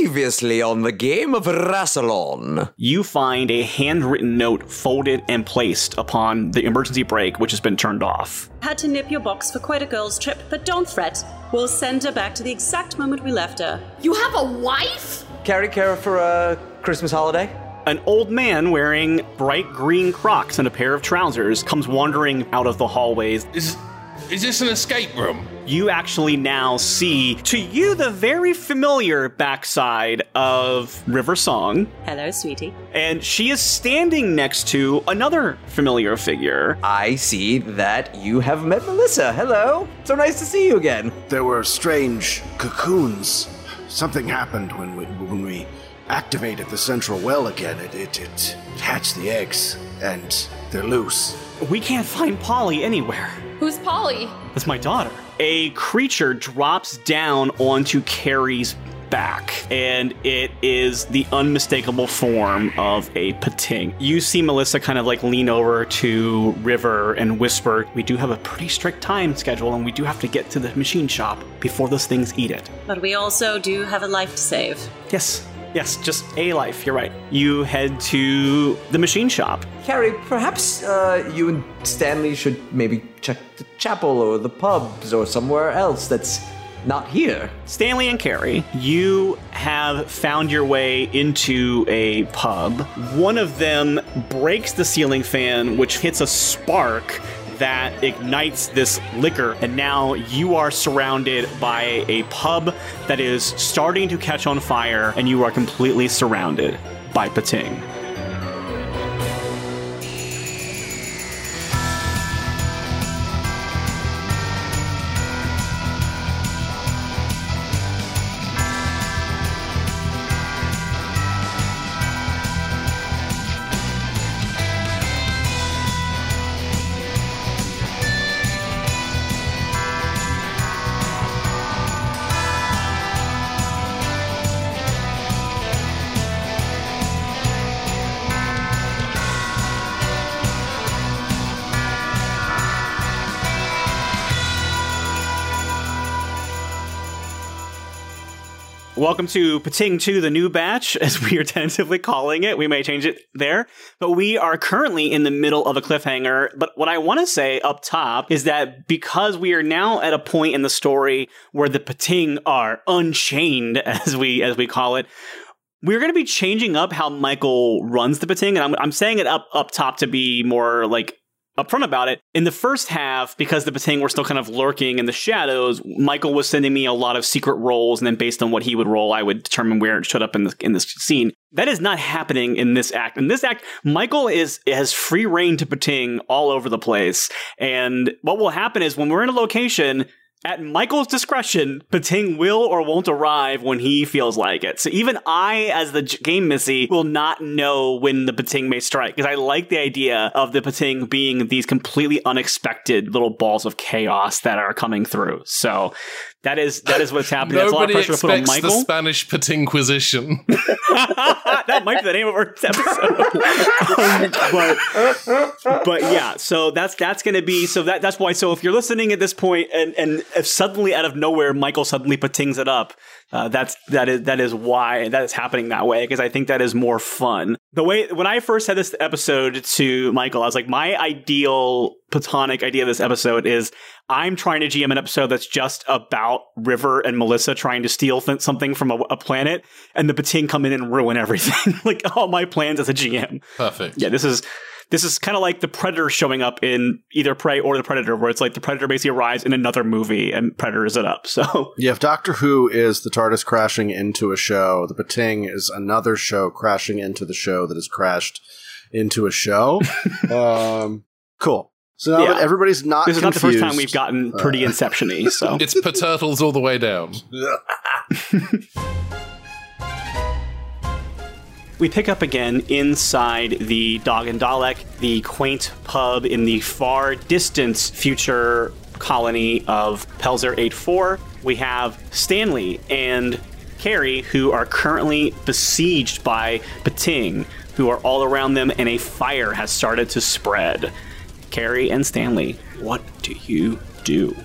Previously on the game of Rassilon. You find a handwritten note folded and placed upon the emergency brake, which has been turned off. Had to nip your box for quite a girl's trip, but don't fret. We'll send her back to the exact moment we left her. You have a wife? Carry care for a Christmas holiday? An old man wearing bright green Crocs and a pair of trousers comes wandering out of the hallways. Is is this an escape room? You actually now see, to you, the very familiar backside of River Song, Hello, sweetie. and she is standing next to another familiar figure. I see that you have met Melissa. Hello. So nice to see you again. There were strange cocoons. Something happened when we, when we activated the central well again. It, it, it hatched the eggs, and they're loose. We can't find Polly anywhere. Who's Polly? That's my daughter. A creature drops down onto Carrie's back, and it is the unmistakable form of a pting. You see Melissa kind of like lean over to River and whisper, We do have a pretty strict time schedule, and we do have to get to the machine shop before those things eat it. But we also do have a life to save. Yes, yes, just a life, you're right. You head to the machine shop. Carrie, perhaps uh, you and Stanley should maybe check the chapel or the pubs or somewhere else that's not here. Stanley and Carrie, you have found your way into a pub. One of them breaks the ceiling fan, which hits a spark that ignites this liquor, and now you are surrounded by a pub that is starting to catch on fire, and you are completely surrounded by Pting. Welcome to Pting 2, the new batch, as we are tentatively calling it. We may change it there. But we are currently in the middle of a cliffhanger. But what I want to say up top is that because we are now at a point in the story where the Pting are unchained, as we as we call it, we're going to be changing up how Michael runs the Pting. And I'm, I'm saying it up up top to be more like upfront about it. In the first half, because the Pting were still kind of lurking in the shadows, Michael was sending me a lot of secret rolls, and then based on what he would roll, I would determine where it showed up in this in this scene. That is not happening in this act. In this act, Michael is has free reign to Pting all over the place. And what will happen is when we're in a location, at Michael's discretion, Pting will or won't arrive when he feels like it. So even I, as the game missy, will not know when the Pting may strike because I like the idea of the Pting being these completely unexpected little balls of chaos that are coming through. So that is that is what's happening. That's a lot of Nobody pressure to put on expects the Michael. Spanish Patinquisition. that might be the name of our episode. Um, but, but yeah, so that's that's going to be so that that's why. So if you're listening at this point, and and if suddenly out of nowhere Michael suddenly ptings it up, uh, that's that is that is why that is happening that way because I think that is more fun. The way when I first had this episode to Michael, I was like, my ideal platonic idea of this episode is I'm trying to GM an episode that's just about River and Melissa trying to steal th- something from a, a planet, and the Pting come in and ruin everything. like all my plans as a GM. Perfect. Yeah, this is this is kind of like the Predator showing up in either Prey or the Predator, where it's like the Predator basically arrives in another movie and Predators it up. So Yeah, if Doctor Who is the TARDIS crashing into a show, the Pting is another show crashing into the show that has crashed into a show. um, cool. So now Yeah. that everybody's not this is not the first time we've gotten pretty Inception-y. So It's Paturtles all the way down. We pick up again inside the Dog and Dalek, the quaint pub in the far distant future colony of Pelzer 84. We have Stanley and Carrie, who are currently besieged by Pting, who are all around them, and a fire has started to spread. Carrie and Stanley, what do you do?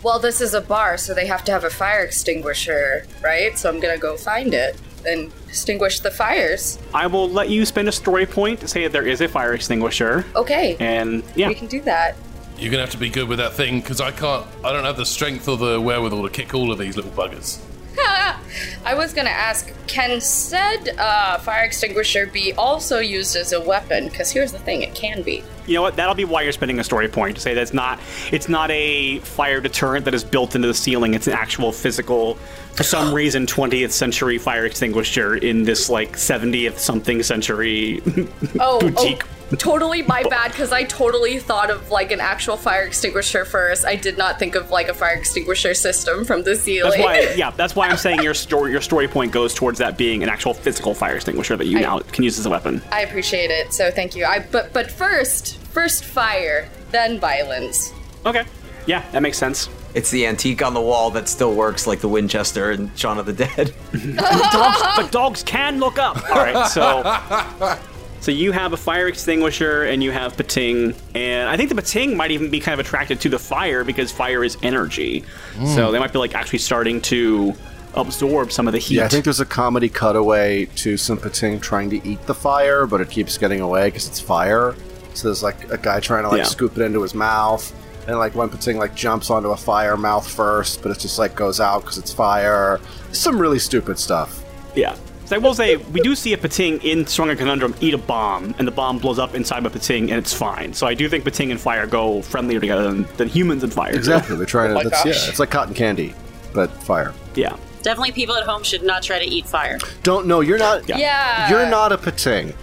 well, this is a bar, so they have to have a fire extinguisher, right? So I'm gonna go find it and extinguish the fires. I will let you spend a story point to say that there is a fire extinguisher. Okay, And yeah, we can do that. You're gonna have to be good with that thing because I can't. I don't have the strength or the wherewithal to kick all of these little buggers. I was gonna ask, can said uh, fire extinguisher be also used as a weapon? Because here's the thing, it can be. you know what? That'll be why you're spending a story point to say that's not it's not a fire deterrent that is built into the ceiling. It's an actual physical, for some reason, 20th century fire extinguisher in this like 70th something century Oh, boutique. oh totally my bad, because I totally thought of like an actual fire extinguisher first. I did not think of like a fire extinguisher system from the ceiling. That's why, yeah, that's why I'm saying your story your story point goes towards that being an actual physical fire extinguisher that you I- now can use as a weapon. I appreciate it, so thank you. I but but first, first fire, then violence. Okay, yeah, that makes sense. It's the antique on the wall that still works, like the Winchester and Shaun of the Dead. dogs, but dogs can look up. All right, so so you have a fire extinguisher and you have Pting, and I think the Pting might even be kind of attracted to the fire because fire is energy. Hmm. So they might be like actually starting to absorb some of the heat. Yeah, I think there's a comedy cutaway to Sympating trying to eat the fire, but it keeps getting away because it's fire. So there's like a guy trying to like Yeah. scoop it into his mouth, and like one Pting like jumps onto a fire mouth first, but it just like goes out because it's fire. Some really stupid stuff. yeah. So I will say we do see a Pting in Tsuranga Conundrum eat a bomb, and the bomb blows up inside of Pting, and it's fine. So I do think Pting and fire go friendlier together than, than humans and fire. Exactly, they're trying to. my that's, yeah, it's like cotton candy, but fire. Yeah. Definitely people at home should not try to eat fire. Don't know. You're not. Yeah. Yeah. You're not a Pting.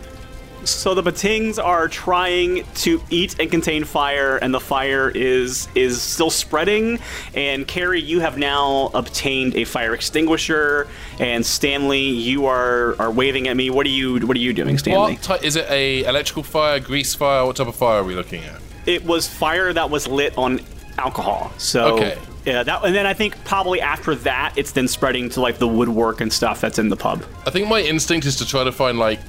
So the Ptings are trying to eat and contain fire, and the fire is is still spreading. And Carrie, you have now obtained a fire extinguisher, and Stanley, you are are waving at me. What are you What are you doing, Stanley? What type is it? A electrical fire, grease fire? What type of fire are we looking at? It was fire that was lit on alcohol. So. Okay. Yeah, that, and then I think probably after that, it's then spreading to like the woodwork and stuff that's in the pub. I think my instinct is to try to find like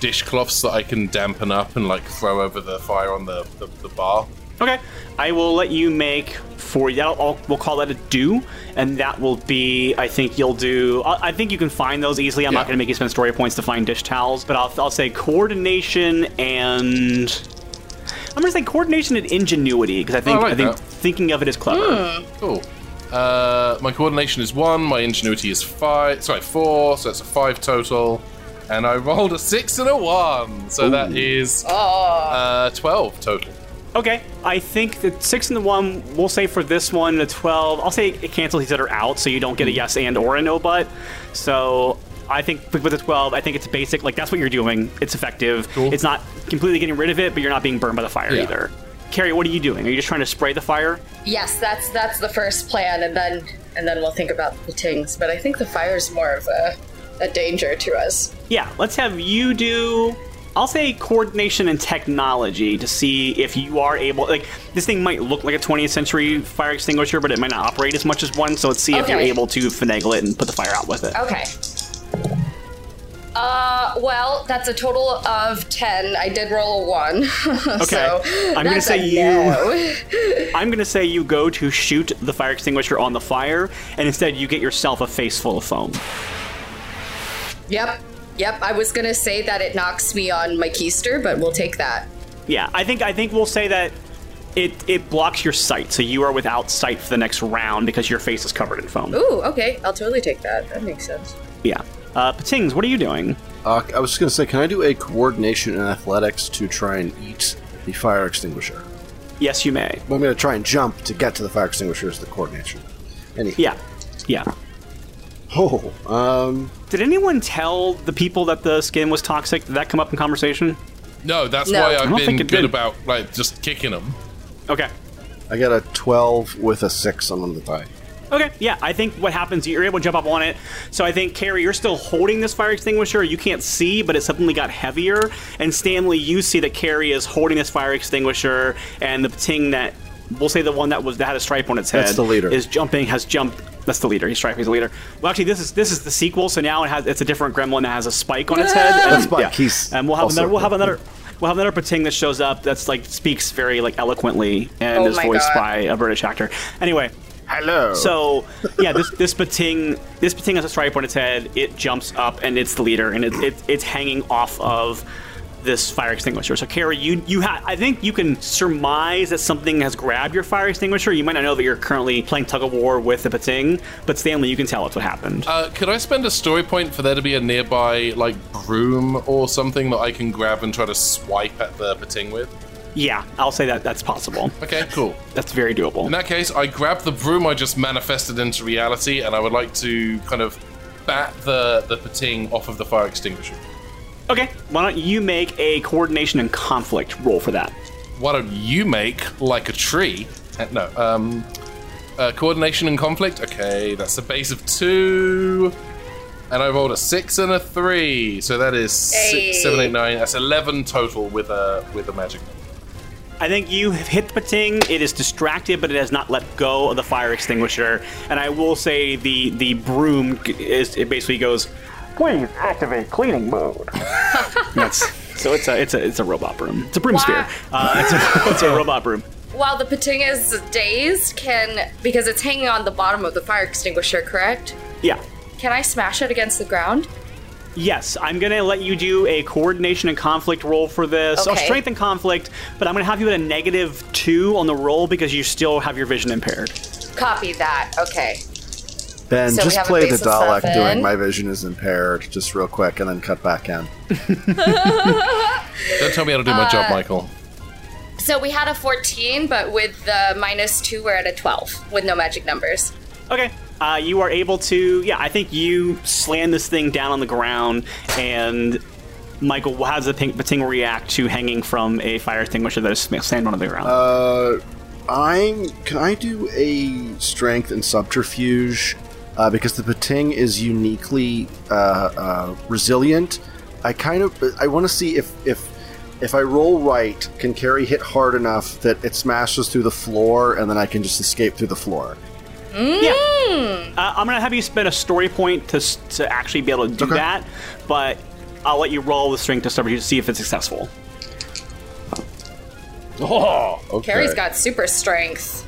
dishcloths that I can dampen up and like throw over the fire on the, the, the bar. Okay, I will let you make for that. I'll, we'll call that a do, and that will be. I think you'll do. I, I think you can find those easily. I'm not going to make you spend story points to find dish towels, but I'll, I'll say coordination and. I'm going to say coordination and ingenuity because I think I like I think that. thinking of it is clever. Cool. Uh, my coordination is one. My ingenuity is five. Sorry, four. So that's a five total. And I rolled a six and a one. So that is uh, twelve total. Okay, I think that six and the one. We'll say for this one the twelve. I'll say it cancels each other out, so you don't get a yes and or a no but. So I think with the twelve, I think it's basic. Like that's what you're doing. It's effective. Cool. It's not completely getting rid of it, but you're not being burned by the fire Yeah. either. Carrie, what are you doing? Are you just trying to spray the fire? Yes, that's that's the first plan, and then and then we'll think about the tings. But I think the fire's more of a a danger to us. Yeah, let's have you do. I'll say coordination and technology to see if you are able. Like this thing might look like a 20th century fire extinguisher, but it might not operate as much as one. So let's see if you're able to finagle it and put the fire out with it. Okay. Uh, well, that's a total of ten. I did roll a one. Okay. so I'm gonna say you- no. I'm gonna say you go to shoot the fire extinguisher on the fire, and instead you get yourself a face full of foam. Yep. Yep. I was gonna say that it knocks me on my keister, but we'll take that. Yeah, I think I think we'll say that it it blocks your sight, so you are without sight for the next round because your face is covered in foam. Ooh, okay. I'll totally take that. That makes sense. Yeah. Uh, Ptings, what are you doing? Uh, I was just gonna say, can I do a coordination and athletics to try and eat the fire extinguisher? Yes, you may. Well, I'm gonna try and jump to get to the fire extinguisher as the coordination. Any? Yeah. Yeah. Oh, um, Did anyone tell the people that the skin was toxic? Did that come up in conversation? No, that's No. why I I've don't been good did. about like just kicking them. Okay. I got a 12 with a six on the die. Okay, yeah, I think what happens, you're able to jump up on it. So I think, Carrie, you're still holding this fire extinguisher. You can't see, but it suddenly got heavier. And Stanley, you see that Carrie is holding this fire extinguisher, and the ting that, we'll say the one that was that had a stripe on its head, That's the leader. is jumping, has jumped. That's the leader. He's striping. He's the leader. Well, actually, this is this is the sequel. So now it has it's a different gremlin that has a spike on its head. And, That's Spike. He's and we'll have another. We'll have another. We'll have another Pting that shows up that's like speaks very like eloquently and Oh is voiced God. by a British actor. Anyway, Hello. So yeah, this this pting this pting has a stripe on its head. It jumps up and it's the leader, and it, it it's hanging off of this fire extinguisher. So Carrie, you you ha- I think you can surmise that something has grabbed your fire extinguisher. You might not know that you're currently playing tug of war with the pting, but Stanley, you can tell it's what happened. Uh, could I spend a story point for there to be a nearby like broom or something that I can grab and try to swipe at the pting with? yeah, I'll say that that's possible. Okay, cool. That's very doable. In that case, I grab the broom I just manifested into reality, and I would like to kind of bat the the pting off of the fire extinguisher. Okay, why don't you make a coordination and conflict roll for that? Why don't you make like a tree? Uh, no, um, uh, coordination and conflict. Okay, that's a base of two, and I rolled a six and a three, so that is Hey. six, seven, eight, nine. That's eleven total with a with a magic. I think you have hit the pting. It is distracted, but it has not let go of the fire extinguisher. And I will say the the broom is it basically goes, please activate cleaning mode. That's so it's a it's a it's a robot broom. It's a broom Wow. spear. Uh, it's a it's a robot broom. While the pting is dazed, can because it's hanging on the bottom of the fire extinguisher, correct? Yeah. Can I smash it against the ground? Yes, I'm gonna let you do a coordination and conflict roll for this. Or Okay. strength and conflict, but I'm gonna have you at a negative two on the roll because you still have your vision impaired. Copy that. Okay. Ben, So just play the base Dalek doing my vision is impaired, just real quick, and then cut back in. Don't tell me how to do my Uh, job, Michael. So we had a 14, but with the minus two, we're at a 12 with no magic numbers. Okay. Uh, you are able to, yeah, I think you slam this thing down on the ground, and Michael, how does the ping, the ting react to hanging from a fire extinguisher that is sm- slammed onto the ground? Uh, I'm. Can I do a strength and subterfuge? Uh, because the Pting is uniquely uh, uh, resilient. I kind of. I want to see if if if I roll right, can Carrie hit hard enough that it smashes through the floor, and then I can just escape through the floor. yeah. Uh, I'm going to have you spend a story point to, to actually be able to do Okay. that, but I'll let you roll the strength to subterfuge to see if it's successful. Oh, okay. Carrie's got super strength.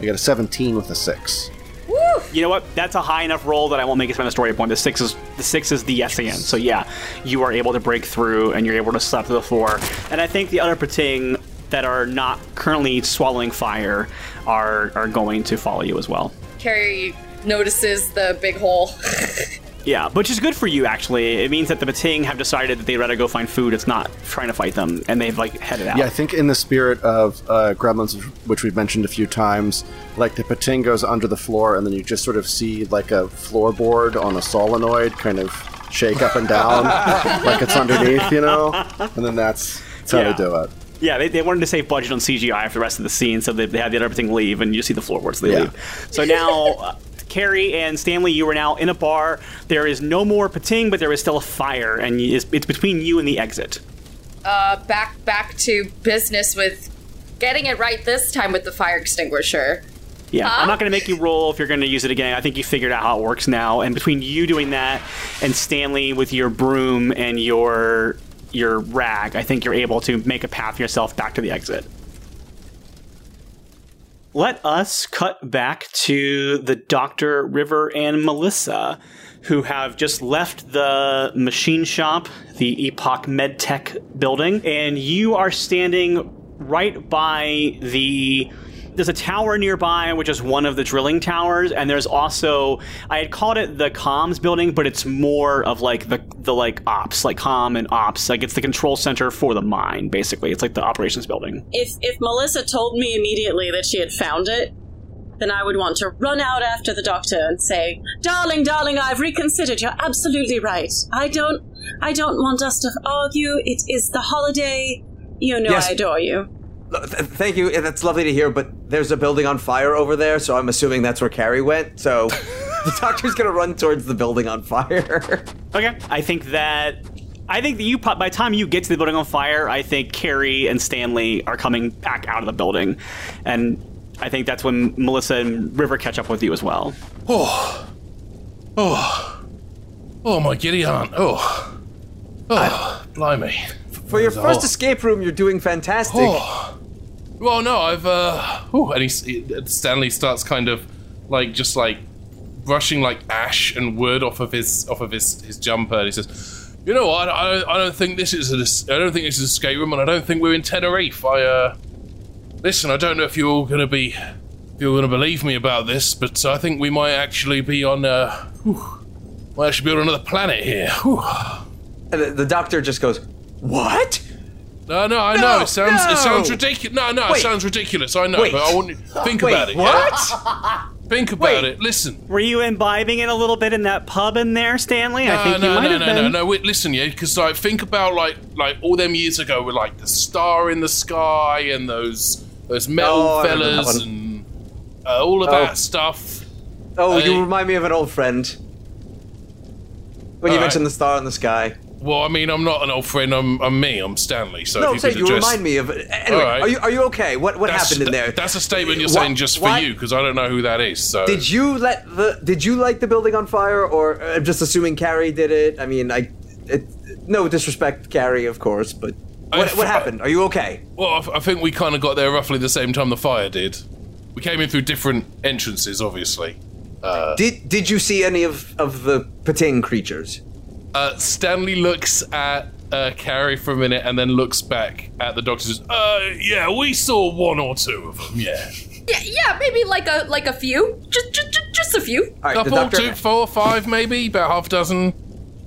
I got a 17 with a six. Woo! You know what? That's a high enough roll that I won't make it spend a story point. The six is the six is the SAN. So yeah, you are able to break through and you're able to slap to the floor. And I think the other Pting that are not currently swallowing fire are are going to follow you as well. Carrie notices the big hole. Yeah, which is good for you actually. It means that the Pting have decided that they'd rather go find food. It's not trying to fight them, and they've like headed out. Yeah, I think in the spirit of uh, Gremlins, which we've mentioned a few times, like the pting goes under the floor, and then you just sort of see like a floorboard on a solenoid kind of shake up and down, like it's underneath, you know. And then that's that's how Yeah. they do it. Yeah, they, they wanted to save budget on CGI for the rest of the scene, so they, they had the other thing leave, and you see the floorboards they Yeah. leave. So now, Carrie and Stanley, you are now in a bar. There is no more pting, but there is still a fire, and it's, it's between you and the exit. Uh, back back to business with getting it right this time with the fire extinguisher. Yeah, Huh? I'm not going to make you roll if you're going to use it again. I think you figured out how it works now. And between you doing that and Stanley with your broom and your your rag, I think you're able to make a path for yourself back to the exit. Let us cut back to the Doctor, River, and Melissa, who have just left the machine shop, the Epoch MedTech building, and you are standing right by the there's a tower nearby which is one of the drilling towers and there's also i had called it the comms building but it's more of like the the like ops like com and ops like it's the control center for the mine basically it's like the operations building If if Melissa told me immediately that she had found it, then I would want to run out after the doctor and say, "Darling, darling, I've reconsidered. You're absolutely right. I don't I don't want us to argue. It is the holiday. You know Yes. I adore you." Th- Thank you. That's lovely to hear, but there's a building on fire over there, so I'm assuming that's where Carrie went. So the doctor's gonna run towards the building on fire. Okay. I think that I think that you by the time you get to the building on fire, I think Carrie and Stanley are coming back out of the building, and I think that's when Melissa and River catch up with you as well. Oh, oh, oh, my Gideon. Oh, oh, blimey. For your first escape room, you're doing fantastic. Oh. Well, no, I've uh. Ooh, and he, Stanley starts kind of like just like brushing like ash and wood off of his off of his his jumper. And he says, "You know what? I, I don't think this is a I don't think this is a escape room, and I don't think we're in Tenerife. I uh, listen. I don't know if you're all gonna be if you're gonna believe me about this, but I think we might actually be on uh, whew, might actually be on another planet here. Whew. The doctor just goes, "What? No, no, I No, know. It sounds no. it sounds ridiculous. No, no, it sounds ridiculous. I know, Wait. but I want you think Wait, about it. yeah? what? Think about Wait. it. Listen. Were you imbibing it a little bit in that pub in there, Stanley? I No, think no, you might no, have no, been. no, no. Wait, listen, yeah, because like think about like like all them years ago with like the star in the sky and those those metal Oh, I remember that fellas and uh, all of Oh. that stuff. Oh, you remind me of an old friend. When you All right. mentioned the star in the sky. Well, I mean, I'm not an old friend. I'm I'm me. I'm Stanley. So No, if so you could you address- remind me of. Anyway, right. are you are you okay? What what That's, happened in there? That's a statement you're Wha- saying just for why- you because I don't know who that is. So Did you let the? Did you light the building on fire, or uh, I'm just assuming Carrie did it? I mean, I. It, no disrespect, Carrie, of course, but what, what happened? Are you okay? Well, I think we kind of got there roughly the same time the fire did. We came in through different entrances, obviously. Did Did you see any of of the Pting creatures? Uh, Stanley looks at uh, Carrie for a minute and then looks back at the doctor. Says, "Uh, yeah, we saw one or two of them. Yeah, Yeah, yeah, maybe like a like a few, just just just, just a few. All right, the couple, doctor. two, four, five, maybe about half a dozen,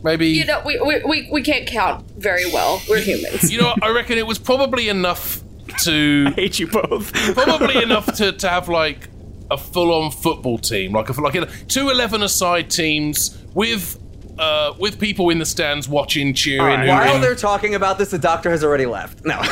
maybe. You know, we, we, we, we can't count very well. We're humans. You know, what, I reckon it was probably enough to hate you both. probably enough to, to have like a full-on football team, like a like a, two 11-a-side teams with uh with people in the stands watching, cheering. right. While they're talking about this, the doctor has already left. No.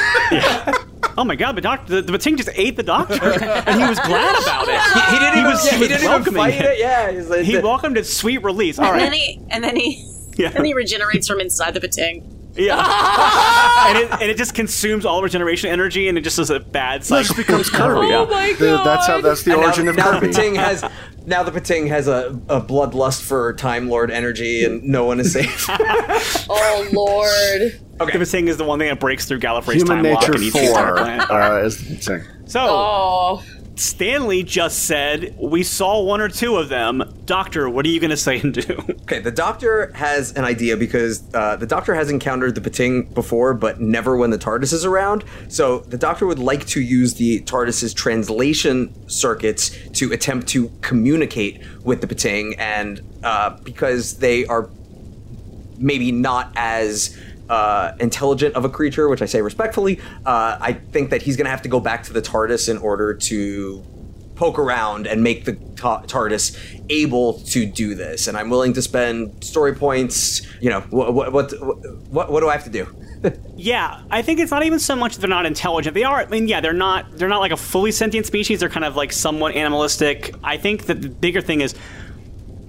oh my god, the doctor, the, the Pting just ate the doctor, and he was glad about it. he, he didn't even. was- yeah, he he didn't even welcoming fight it. it. Yeah. He's like, He welcomed its sweet release. All And then he and then he yeah, and he regenerates from inside the Pting. Yeah, and it, and it just consumes all regeneration energy, and it just does a bad cycle. It just becomes Kirby. Oh my The- god. that's how. That's the And origin now, of now Kirby. the Pting has now the Pting has a, a bloodlust for Time Lord energy, and no one is safe. Oh lord. The Pting is the one thing that breaks through Gallifrey's Human time lock Nature and eats the entire Four planet. uh, is the thing. So, Oh. Stanley just said we saw one or two of them. Doctor, what are you going to say and do? okay, the Doctor has an idea because uh, the Doctor has encountered the Pting before, but never when the TARDIS is around. So the Doctor would like to use the TARDIS's translation circuits to attempt to communicate with the Pting, and uh, because they are maybe not as uh, intelligent of a creature, which I say respectfully, uh, I think that he's going to have to go back to the TARDIS in order to poke around and make the ta- TARDIS able to do this. And I'm willing to spend story points. You know, what what what what, what do I have to do? Yeah, I think it's not even so much that they're not intelligent. They are. I mean, yeah, they're not. They're not like a fully sentient species. They're kind of like somewhat animalistic. I think that the bigger thing is,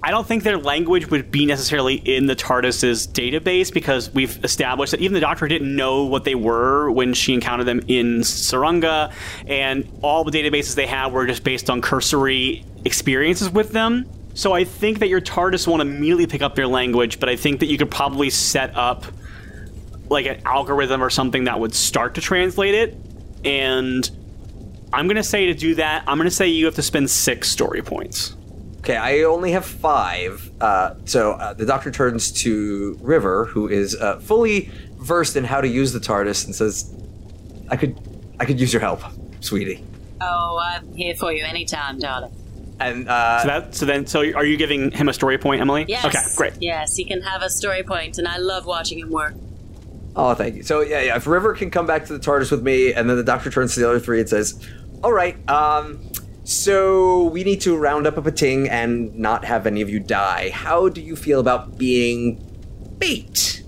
I don't think their language would be necessarily in the TARDIS's database because we've established that even the Doctor didn't know what they were when she encountered them in Tsuranga, and all the databases they have were just based on cursory experiences with them. So I think that your TARDIS won't immediately pick up their language, but I think that you could probably set up like an algorithm or something that would start to translate it. And I'm gonna say to do that, I'm gonna say you have to spend six story points. Okay, I only have five. Uh, so uh, the Doctor turns to River, who is uh, fully versed in how to use the TARDIS, and says, "I could, I could use your help, sweetie." Oh, I'm here for you anytime, darling. And uh, So that so then so are you giving him a story point, Emily? Yes. Okay, great. Yes, he can have a story point, and I love watching him work. Oh, thank you. So yeah, yeah. If River can come back to the TARDIS with me, and then the Doctor turns to the other three and says, "All right, um, so we need to round up a Pting and not have any of you die. How do you feel about being bait?"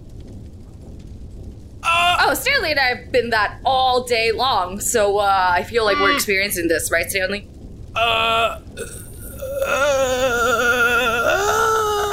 Oh, Stanley and I have been that all day long, so uh, I feel like we're experiencing this, right, Stanley? Uh,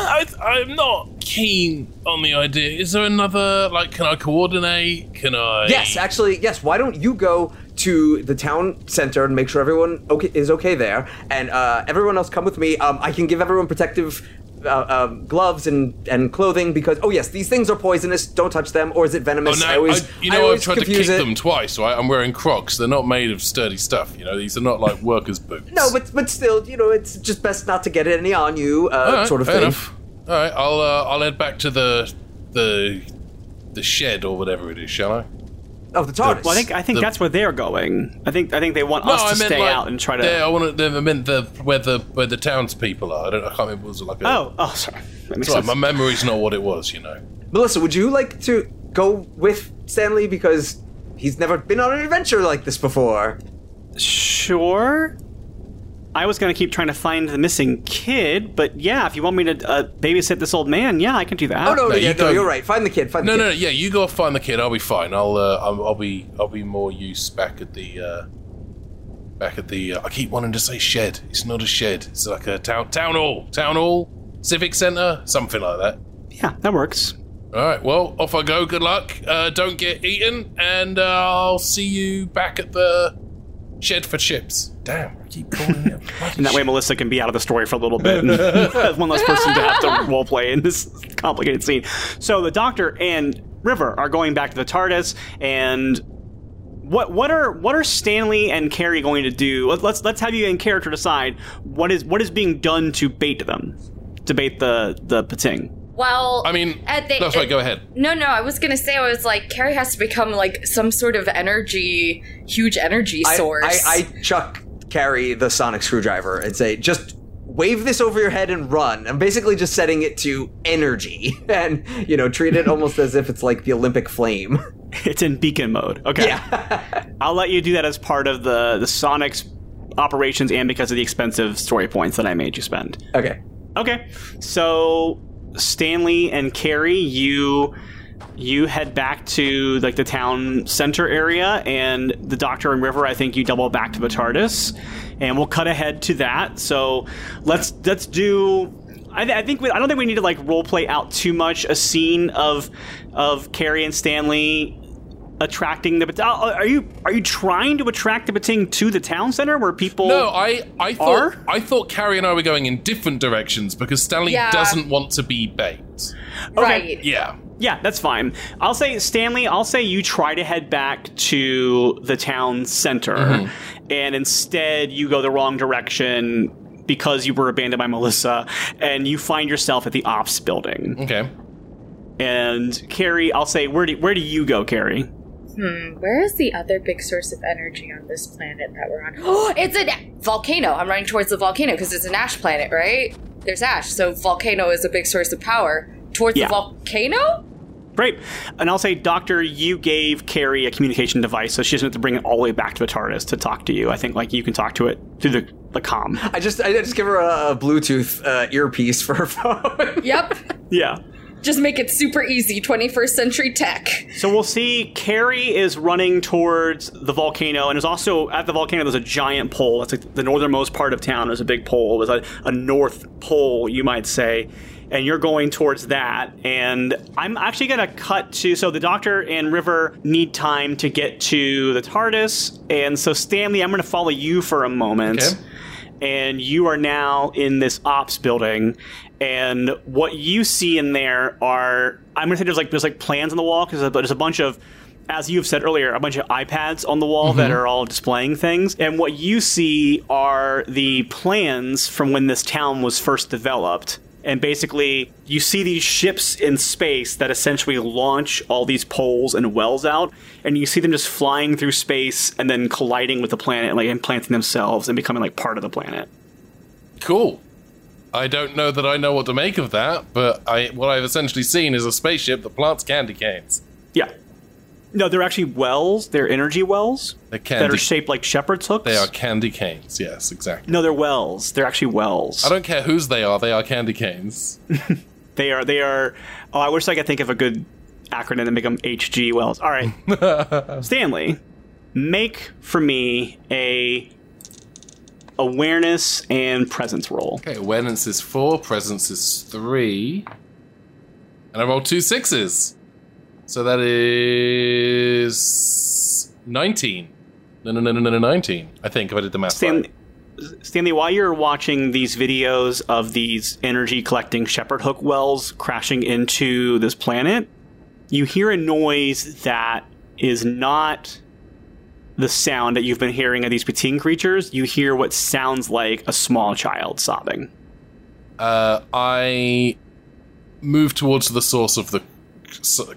I, I'm not keen on the idea. Is there another? Like, can I coordinate? Can I? Yes, actually, yes. Why don't you go to the town center and make sure everyone okay is okay there, and uh, everyone else come with me. Um, I can give everyone protective uh, um, gloves and, and clothing because oh yes, these things are poisonous. Don't touch them, or is it venomous? Oh no! I always, I, you I know I've tried to kick it. them twice. Right? I'm wearing Crocs. They're not made of sturdy stuff. You know, these are not like workers' boots. No, but but still, you know, it's just best not to get any on you, uh, right, sort of thing. enough. All right, I'll uh, I'll head back to the the the shed or whatever it is. Shall I? Oh, the TARDIS. Well, I think I think The- that's where they're going. I think I think they want us to stay out and try to. Yeah, I want to. I meant the where the where the townspeople are. I don't. I can't remember. Was it like a? Oh, oh, sorry. Sorry, my memory's not what it was. You know. Melissa, would you like to go with Stanley because he's never been on an adventure like this before? Sure. I was gonna keep trying to find the missing kid, but yeah, if you want me to uh, babysit this old man, yeah, I can do that. Oh no, No, yeah, you no, go- you're right. Find the kid. Find No, the no, no, yeah. You go find the kid. I'll be fine. I'll. Uh, I'll, I'll be. I'll be more use back at the. Uh, back at the. Uh, I keep wanting to say shed. It's not a shed. It's like a town town hall. Town hall. Civic center. Something like that. Yeah, that works. All right. Well, off I go. Good luck. Uh, don't get eaten, and uh, I'll see you back at the shed for chips. Damn, I keep calling it. bloody And that way. Melissa can be out of the story for a little bit. And have one less person to have to roleplay in this complicated scene. So the Doctor and River are going back to the TARDIS, and what what are what are Stanley and Carrie going to do? Let- Let's let's have you in character decide what is what is being done to bait them, to bait the the Pting. Well, I mean, at the, no, sorry. Go ahead. No, no, I was gonna say I was like Carrie has to become like some sort of energy, huge energy I, source. I, I chuck Carrie the sonic screwdriver and say, just wave this over your head and run. I'm basically just setting it to energy and, you know, treat it almost as if it's like the Olympic flame. It's in beacon mode. Okay. Yeah. I'll let you do that as part of the the Sonic's operations and because of the expensive story points that I made you spend. okay. Okay. So Stanley and Carrie, you you head back to like the town center area and the doctor and river i think you double back to the tardis and we'll cut ahead to that. So let's let's do I, th- I think we, I don't think we need to like role play out too much a scene of of Carrie and Stanley attracting the uh, are you are you trying to attract the Pting to the town center where people No, I, I thought Are? I thought Carrie and I were going in different directions because Stanley Yeah. doesn't want to be bait. right. Yeah. Yeah, that's fine. I'll say, Stanley, I'll say you try to head back to the town center, and instead you go the wrong direction because you were abandoned by Melissa, and you find yourself at the ops building. Okay. And Carrie, I'll say, where do, where do you go, Carrie? Hmm, where is the other big source of energy on this planet that we're on? Oh, it's a volcano. I'm running towards the volcano because it's an ash planet, right? There's ash, so volcano is a big source of power. Towards Yeah. the volcano? Great. And I'll say, Doctor, you gave Carrie a communication device, so she doesn't have to bring it all the way back to the TARDIS to talk to you. I think like you can talk to it through the, the comm. I just I just give her a, a Bluetooth uh, earpiece for her phone. Yep. Yeah. Just make it super easy, 21st century tech. So we'll see Carrie is running towards the volcano, and there's also at the volcano there's a giant pole. That's like the northernmost part of town. There's a big pole. There's a, a north pole, you might say. And you're going towards that. And I'm actually going to cut to. So the doctor and River need time to get to the TARDIS. And so, Stanley, I'm going to follow you for a moment Okay. and you are now in this ops building and what you see in there are i'm gonna say there's like there's like plans on the wall because there's a bunch of as you've said earlier a bunch of ipads on the wall that mm-hmm. are all displaying things. And what you see are the plans from when this town was first developed. And basically you see these ships in space that essentially launch all these poles and wells out. And you see them just flying through space and then colliding with the planet and like implanting themselves and becoming like part of the planet. Cool. I don't know that I know what to make of that, but I what I've essentially seen is a spaceship that plants candy canes. yeah no they're actually wells they're energy wells They're that are shaped like shepherd's hooks they are candy canes. Yes, exactly. no they're wells they're actually wells I don't care whose they are. They are candy canes. they are they are oh i wish i could think of a good acronym to make them hg wells all right stanley make for me a awareness and presence roll Okay, awareness is four, presence is three, and I rolled two sixes, so that is nineteen. No, no, no, no, no, no, nineteen. I think if I did the math Stan- right. Stanley, while you're watching these videos of these energy collecting shepherd hook wells crashing into this planet, you hear a noise that is not the sound that you've been hearing of these Pting creatures. You hear what sounds like a small child sobbing. Uh, I move towards the source of the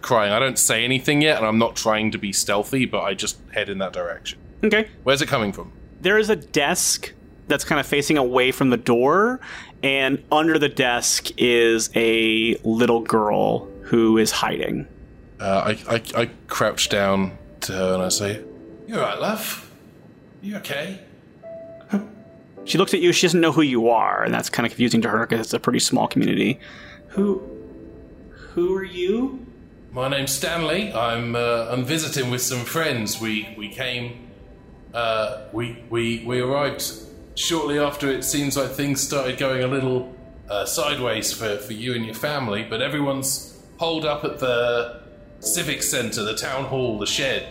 crying. I don't say anything yet, and I'm not trying to be stealthy, but I just head in that direction. Okay. Where's it coming from? There is a desk that's kind of facing away from the door, and under the desk is a little girl who is hiding. Uh, I, I I crouch down to her and I say, "You alright, love? You okay?" She looks at you. She doesn't know who you are, and that's kind of confusing to her because it's a pretty small community. Who? Who are you? My name's Stanley. I'm uh, I'm visiting with some friends. We we came. Uh, we we we arrived shortly after. It seems like things started going a little uh, sideways for for you and your family. But everyone's holed up at the civic centre, the town hall, the shed.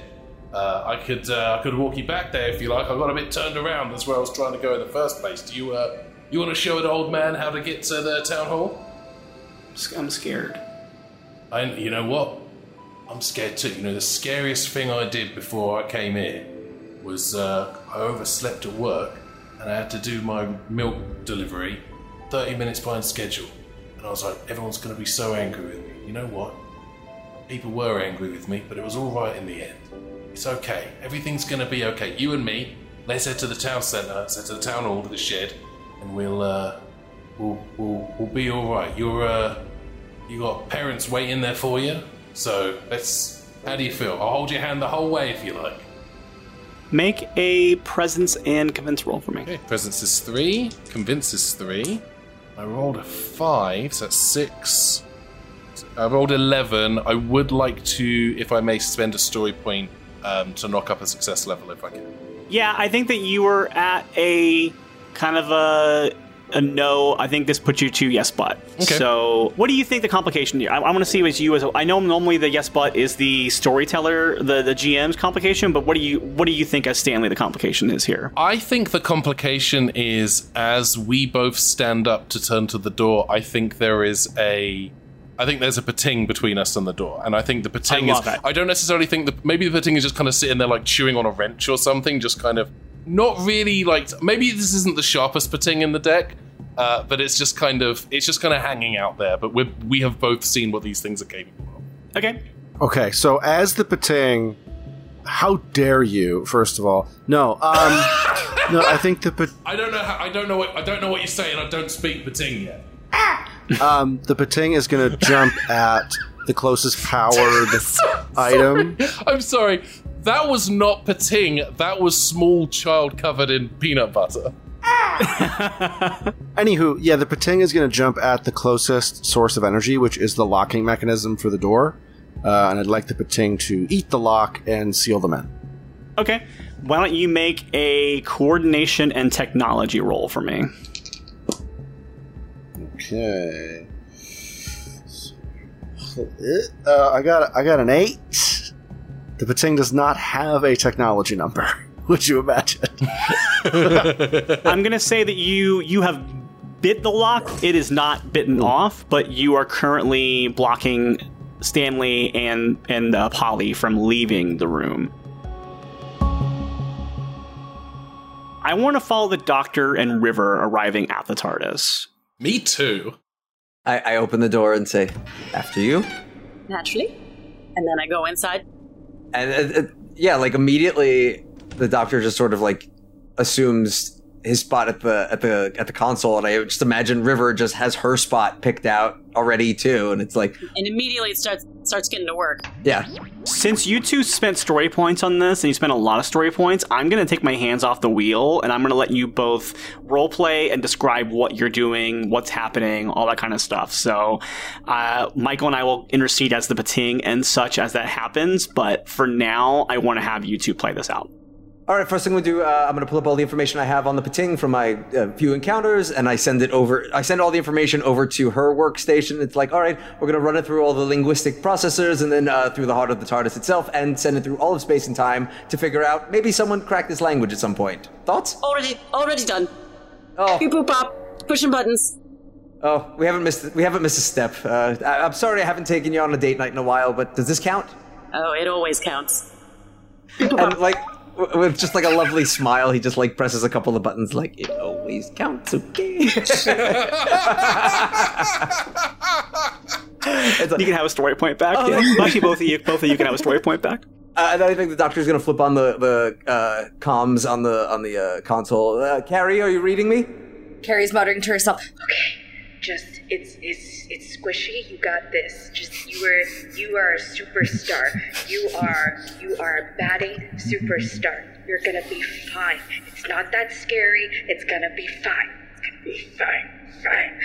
Uh, I could uh, I could walk you back there if you like. I got a bit turned around. That's where I was trying to go in the first place. Do you uh you want to show an old man how to get to the town hall? I'm scared. I, you know what? I'm scared too. You know, the scariest thing I did before I came here was uh, I overslept at work and I had to do my milk delivery 30 minutes behind schedule. And I was like, everyone's going to be so angry with me. You know what? People were angry with me, but it was all right in the end. It's okay. Everything's going to be okay. You and me, let's head to the town centre, let's head to the town hall, to the shed, and we'll, uh, we'll, we'll, we'll be all right. You're, uh, you got parents waiting there for you, so let's. How do you feel? I'll hold your hand the whole way if you like. Make a presence and convince roll for me. Okay, presence is three, convince is three. I rolled a five, so that's six. I rolled eleven. I would like to, if I may, spend a story point um, to knock up a success level if I can. Yeah, I think that you were at a kind of a a no. I think this puts you to yes, but. Okay. So, what do you think the complication here? I, I want to see as you as I know normally the yes, but is the storyteller, the the GM's complication. But what do you what do you think as Stanley the complication is here? I think the complication is as we both stand up to turn to the door, I think there is a I think there's a pting between us and the door. And I think the pting is that. I don't necessarily think that maybe the pting is just kind of sitting there like chewing on a wrench or something, just kind of not really like maybe this isn't the sharpest pting in the deck. Uh, but it's just kind of it's just kind of hanging out there. But we we have both seen what these things are capable of. Okay. Okay, so as the Patang, how dare you? First of all, no, um, no, I think the Pat- I don't know how, I don't know what I don't know what you're saying. I don't speak pting yet. Um, the Patang is going to jump at the closest powered item. I'm sorry. That was not pting. That was small child covered in peanut butter. Anywho, yeah, the Patang is going to jump at the closest source of energy, which is the locking mechanism for the door. Uh, and I'd like the Patang to eat the lock and seal them in. Okay. Why don't you make a coordination and technology roll for me? Okay. Uh, I got I got an eight. The Patang does not have a technology number. Would you imagine? I'm gonna say that you you have bit the lock. It is not bitten off, but you are currently blocking Stanley and and uh, Polly from leaving the room. I want to follow the doctor and River arriving at the TARDIS. Me too. I, I open the door and say, "After you." Naturally. And then I go inside. And uh, uh, yeah, like immediately, the doctor just sort of like assumes his spot at the at the at the console, and I just imagine River just has her spot picked out already too, and it's like, And immediately it starts starts getting to work. yeah, Since you two spent story points on this, and you spent a lot of story points, I'm going to take my hands off the wheel, and I'm going to let you both role play and describe what you're doing, what's happening, all that kind of stuff. So, uh, Michael and I will intercede as the pting and such as that happens. But for now, I want to have you two play this out. All right, first thing we do, uh, I'm going to pull up all the information I have on the Pting from my uh, few encounters, and I send it over. I send all the information over to her workstation. It's like, all right, we're going to run it through all the linguistic processors, and then uh, through the heart of the TARDIS itself, and send it through all of space and time to figure out maybe someone cracked this language at some point. Thoughts? Already already done. Oh, Beep boop bop. Pushing buttons. oh, we haven't missed we haven't missed a step. Uh, I, I'm sorry I haven't taken you on a date night in a while, but does this count? Oh, it always counts. And like with just like a lovely smile, he just like presses a couple of buttons, like it always counts. Okay. it's like, You can have a story point back. Oh. Yeah. Actually, both of you, both of you can have a story point back. Uh, and then I think the doctor's gonna flip on the the uh, comms on the on the uh, console. Uh, Carrie, are you reading me? Carrie's muttering to herself. Okay, just it's it's it's squishy. You got this. Just you are you are a superstar. You are you are a batting superstar. You're gonna be fine. It's not that scary. It's gonna be fine. It's gonna be fine. Fine.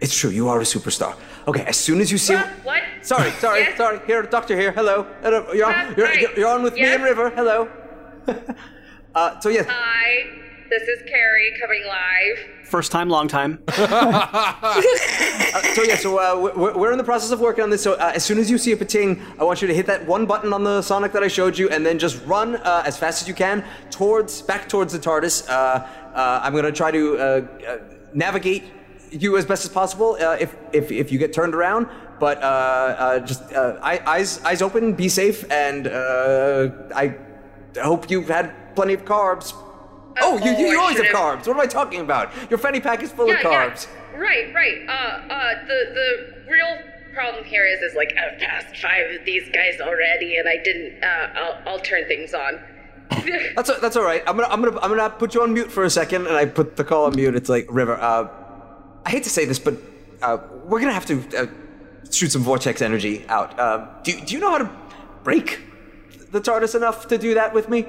It's true. You are a superstar. Okay. As soon as you see. What? What? Sorry, sorry, Yes? sorry. Here, doctor here. Hello. Hello. You're on, you're, you're- on with me and River. Hello. uh, so yes. Hi, this is Carrie coming live. First time, long time. So yeah. So uh, we're, we're in the process of working on this. So uh, as soon as you see a pting, I want you to hit that one button on the Sonic that I showed you, and then just run uh, as fast as you can towards back towards the TARDIS. Uh, uh, I'm gonna try to uh, uh, navigate you as best as possible. Uh, if if if you get turned around. But uh, uh, just uh, eye- eyes eyes open, be safe, and uh, I hope you've had plenty of carbs. Oh, you, you, you always have carbs. What am I talking about? Your fanny pack is full Yeah, of carbs. yeah. Right, right. Uh, uh, the the real problem here is, is like I've passed five of these guys already, and I didn't. Uh, I'll, I'll turn things on. That's that's all right. I'm gonna I'm gonna I'm gonna put you on mute for a second, and I put the call on mute. It's like River. Uh, I hate to say this, but uh, we're gonna have to uh, shoot some vortex energy out. Uh, do do you know how to break the TARDIS enough to do that with me?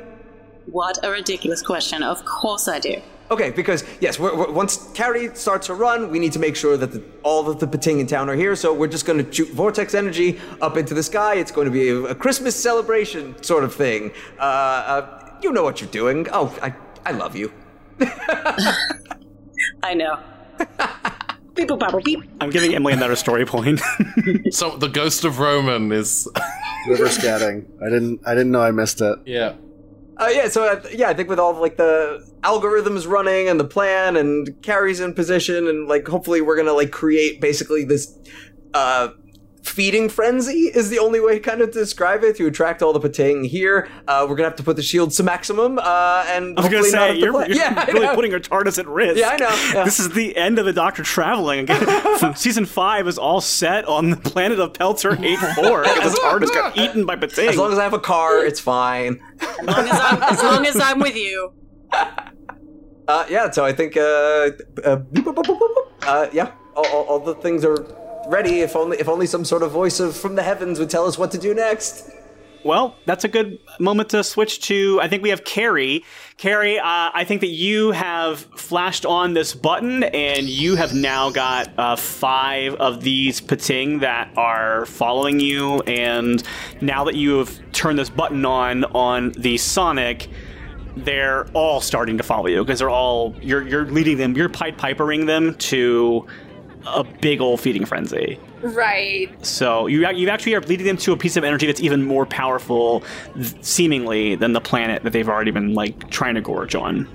What a ridiculous question. Of course I do. Okay, because yes, we're, we're, once Carrie starts to run, we need to make sure that the, all of the Pting in town are here. So we're just going to shoot vortex energy up into the sky. It's going to be a, a Christmas celebration sort of thing. Uh, uh, you know what you're doing. Oh, I I love you. I know. beep boop bop beep. I'm giving Emily another story point. So the ghost of Roman is. River scatting. I didn't. I didn't know I missed it. yeah. Uh, yeah, so yeah, I think with all of, like the algorithms running and the plan and carries in position and like hopefully we're gonna like create basically this uh feeding frenzy is the only way kind of to describe it to attract all the pting here. Uh, we're gonna have to put the shields to maximum uh, and I was gonna say you're, you're yeah, really putting your TARDIS at risk. Yeah, I know, yeah. This is the end of the Doctor traveling again. Season five is all set on the planet of Pelter Eight Four because the TARDIS got eaten by Pting. as long as I have a car, it's fine. As long as I'm, as long as I'm with you. Uh, yeah, so I think, uh, uh, uh, yeah, all, all, all the things are ready. If only, if only some sort of voice of from the heavens would tell us what to do next. Well, that's a good moment to switch to. I think we have Carrie. Carrie, uh, I think that you have flashed on this button, and you have now got uh, five of these Pting that are following you. And now that you have turned this button on on the Sonic, they're all starting to follow you because they're all you're you're leading them, you're pipe pipering them to a big old feeding frenzy. Right. So you you actually are leading them to a piece of energy that's even more powerful, seemingly, than the planet that they've already been like trying to gorge on.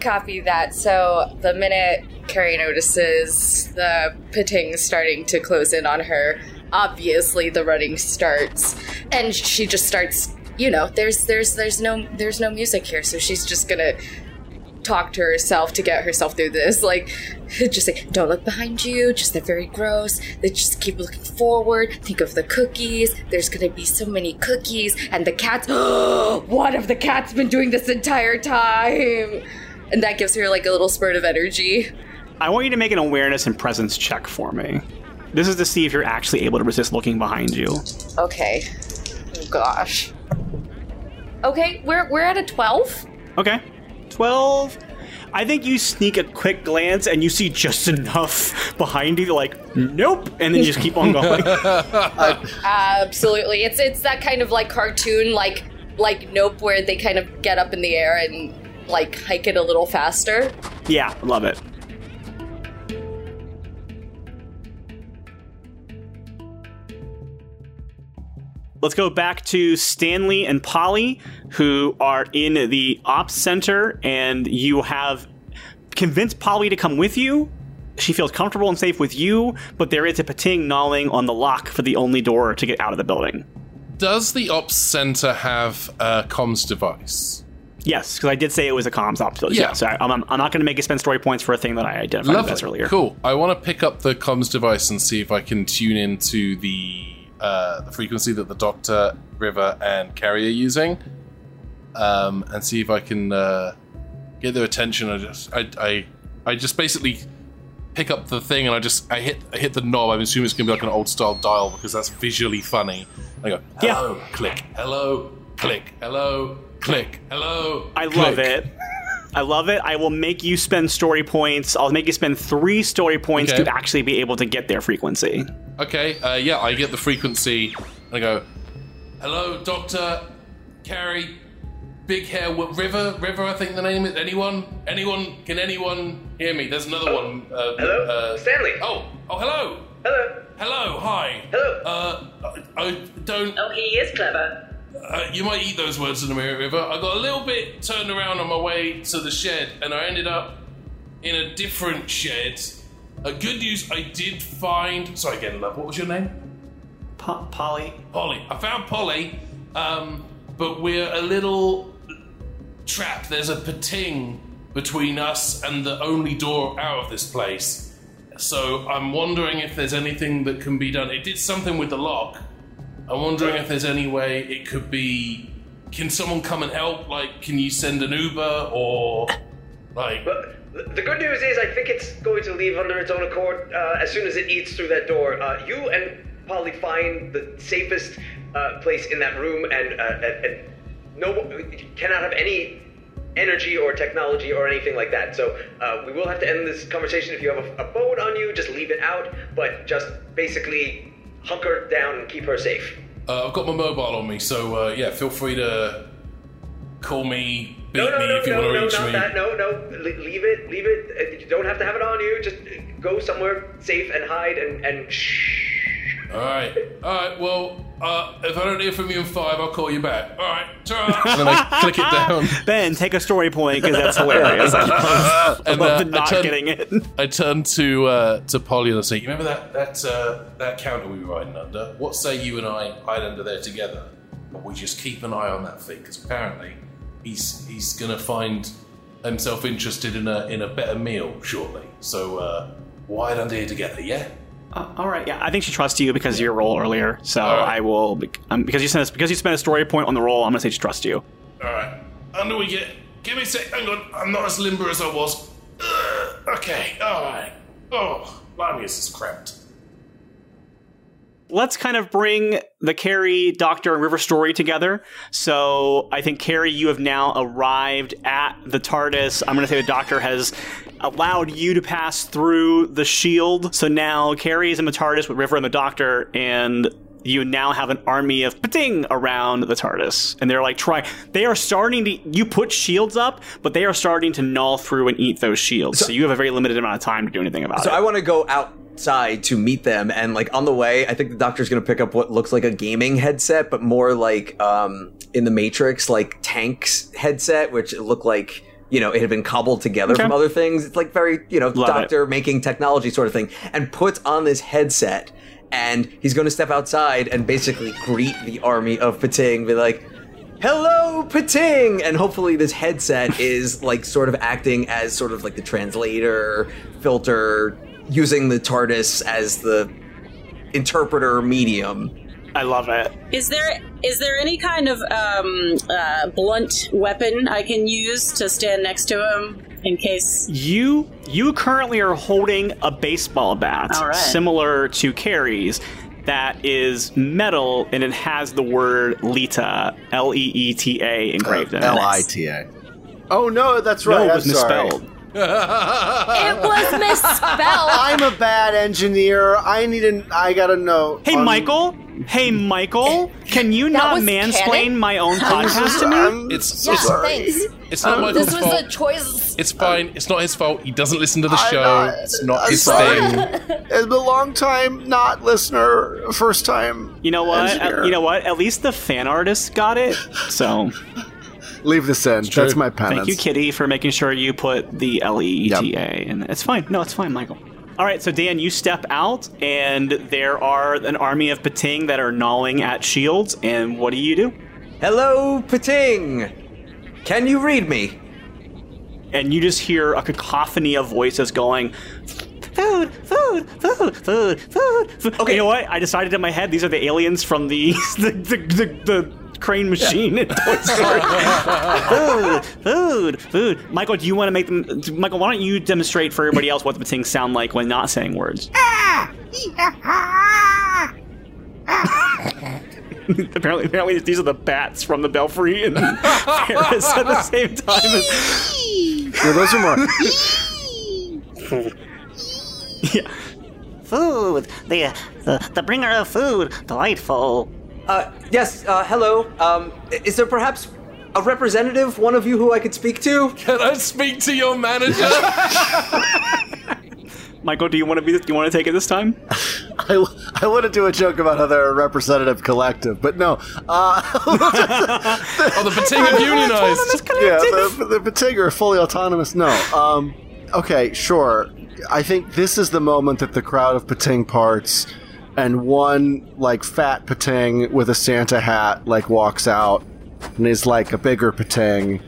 Copy that. So the minute Carrie notices the Pting starting to close in on her, obviously the running starts, and she just starts. You know, there's there's there's no there's no music here, so she's just gonna talk to herself to get herself through this. Like, just say, don't look behind you. Just they're very gross. They just keep looking forward. Think of the cookies. There's gonna be so many cookies, and the cats. what have the cats been doing this entire time? And that gives her like a little spurt of energy. I want you to make an awareness and presence check for me. This is to see if you're actually able to resist looking behind you. Okay. Oh gosh. Okay, we're we're at a twelve. Okay. 12. I think you sneak a quick glance and you see just enough behind you, like, nope, and then you just keep on going. Absolutely. It's it's that kind of like cartoon like like nope where they kind of get up in the air and like hike it a little faster. yeah, love it. Let's go back to Stanley and Polly, who are in the ops center, and you have convinced Polly to come with you. She feels comfortable and safe with you, but there is a pting gnawing on the lock for the only door to get out of the building. Does the ops center have a comms device? Yes, because I did say it was a comms ops. Yeah. Yeah. So I, I'm, I'm not going to make you spend story points for a thing that I identified as earlier. Cool. I want to pick up the comms device and see if I can tune into the uh, the frequency that the Doctor, River, and Carrie are using, um, and see if I can uh, get their attention. I just, I, I, I just basically pick up the thing and I just, I hit, I hit the knob. I'm assuming it's gonna be like an old style dial because that's visually funny. I go, Yeah. hello, click, hello, click, hello, click, hello. I click. love it. I love it. I will make you spend story points. I'll make you spend three story points Okay. to actually be able to get their frequency. Okay, uh, yeah, I get the frequency and I go, hello, Doctor, Carrie, Big Hair, what, River, River, I think the name is. Anyone? Anyone? Can anyone hear me? There's another one. Uh, Hello? Uh, Stanley. Oh, oh, hello. Hello. Hello, hi. Hello. Uh, I, I don't. Oh, he is clever. Uh, you might eat those words in the mirror, River. I got a little bit turned around on my way to the shed, and I ended up in a different shed. Uh, good news, I did find. Sorry again, love. What was your name? Po- Polly. Polly. I found Polly, um, but we're a little trapped. There's a pting between us and the only door out of this place. So I'm wondering if there's anything that can be done. It did something with the lock. I'm wondering if there's any way it could be. Can someone come and help? Like, can you send an Uber or like? The good news is, I think it's going to leave under its own accord uh, as soon as it eats through that door. Uh, you and Polly find the safest uh, place in that room, and, uh, and, and no, cannot have any energy or technology or anything like that. So uh, we will have to end this conversation. If you have a, a phone on you, just leave it out, but just basically hunker down and keep her safe. Uh, I've got my mobile on me, so yeah, feel free to call me, beat No, no, me no, if you no, want to no, reach not me. that. No, no. Leave it. Leave it. Uh, You don't have to have it on you. Just uh, go somewhere safe and hide and and shh. All right, all right. Well, uh, if I don't hear from you in five, I'll call you back. All right, ta-ra. and then I click it down. Ben, take a story point because that's hilarious. I love, And, love uh, the I not turn- getting it. I turn to uh, to Polly and I say, "You remember that that uh, that counter we were riding under? What say you and I hide under there together? But we just keep an eye on that thing because apparently he's he's gonna find himself interested in a in a better meal shortly. So uh, hide under here together, yeah." Uh, all right, yeah, I think she trusts you because of your role earlier. So right. I will, um, because you spent a, because you spent a story point on the roll. I'm gonna say she trusts you. All right, under we get. Give me a sec. Hang on, I'm not as limber as I was. Ugh, okay, all right. Oh, blimey, this is cramped. Let's kind of bring the Carrie, Doctor, and River story together. So I think Carrie, you have now arrived at the TARDIS. I'm going to say the Doctor has allowed you to pass through the shield. So now Carrie is in the TARDIS with River and the Doctor, and you now have an army of pting around the TARDIS. And they're like trying, they are starting to, you put shields up, but they are starting to gnaw through and eat those shields. So, you have a very limited amount of time to do anything about So it. So I want to go outside to meet them, and like on the way, I think the doctor's going to pick up what looks like a gaming headset, but more like um, in the Matrix, like tanks headset, which looked like you know it had been cobbled together Okay. from other things. It's like very you know Love doctor making technology sort of thing, and puts on this headset, and he's going to step outside and basically greet the army of Pting, be like. Hello, Pting! And hopefully, this headset is like sort of acting as sort of like the translator, filter, using the TARDIS as the interpreter medium. I love it. Is there is there any kind of um, uh, blunt weapon I can use to stand next to him in case? You you currently are holding a baseball bat, All right. similar to Carrie's, that is metal and it has the word Lita, L E E T A, engraved in it. L I T A. Oh no, that's right. No, right. it was I'm sorry. Misspelled. It was misspelled. I'm a bad engineer. I need an. I gotta know. Hey, Um, Michael. Hey, Michael. Can you not mansplain canon? my own podcast to me? I'm It's yeah, it's, thanks. it's not Michael's This was fault. a choice. It's fine. It's not his fault. He doesn't listen to the I'm show. not- it's not I'm his sorry. thing. It's a long time not listener, first time. You know what? engineer. At- you know what? At least the fan artist got it. So leave this in. That's my penance. Thank you, Kitty, for making sure you put the L E E T A. And it's fine. No, it's fine, Michael. All right, so Dan, you step out, and there are an army of Pting that are gnawing at shields. And what do you do? Hello, Pting. Can you read me? And you just hear a cacophony of voices going, "Food, food, food, food, food." food. Okay, you know what? I decided in my head these are the aliens from the the the, the, the crane machine in Toy Story. food, food, food. Michael, do you want to make them? Michael, why don't you demonstrate for everybody else what the things sound like when not saying words? apparently, apparently, these are the bats from the Belfry and Paris at the same time. Yeah, those are more. yeah. Food, the, the the bringer of food, delightful. Uh, yes. Uh, hello. Um, is there perhaps a representative, one of you who I could speak to? Can I speak to your manager? Michael, do you want to be? Do you want to take it this time? I, I want to do a joke about how they're a representative collective, but no. Uh, oh, the Pting have unionized. yeah, the, the Pting are fully autonomous. No. Um, okay, sure. I think this is the moment that the crowd of Pting parts, and one like fat Pting with a Santa hat like walks out, and is like a bigger Pting,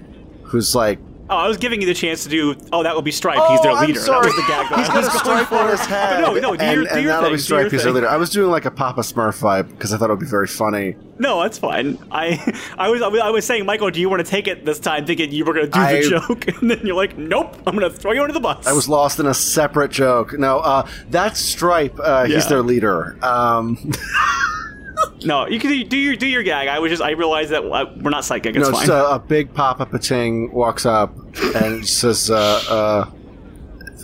who's like Oh, I was giving you the chance to do. Oh, that would be Stripe. He's their Oh, I'm leader. sorry. That was the gag. He's got a going stripe on his head. But no, no, do and, your, do and your that'll thing. be Stripe. He's their leader. I was doing like a Papa Smurf vibe because I thought it would be very funny. No, that's fine. I, I was, I was, saying, Michael, do you want to take it this time, thinking you were going to do I- the joke, and then you're like, nope, I'm going to throw you under the bus. I was lost in a separate joke. No, uh, that's Stripe. Uh, He's their leader. Um, No, you can do, do your do your gag. I was just, I realized that uh, we're not psychic. It's no, fine. just a, a big Papa Pting walks up and says, uh,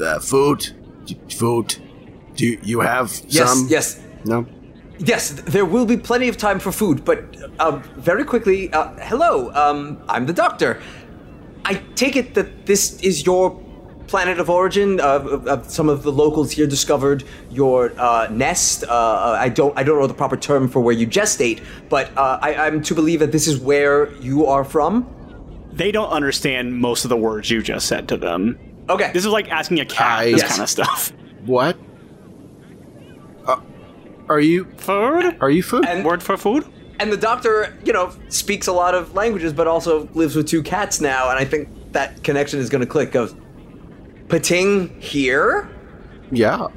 uh, "Food, food. Do you have Yes. some? Yes. No. Yes, there will be plenty of time for food, but uh, very quickly, uh, hello, um, I'm the doctor. I take it that this is your planet of origin. Uh, of- of some of the locals here discovered your uh, nest. Uh, I don't, I don't know the proper term for where you gestate, but uh, I, I'm to believe that this is where you are from. they don't understand most of the words you just said to them. Okay. This is like asking a cat I- this Yes. kind of stuff. What? Uh, are you food? Are you food? And- Word for food? And the doctor, you know, speaks a lot of languages, but also lives with two cats now, and I think that connection is going to click. Goes, Pting here? Yeah.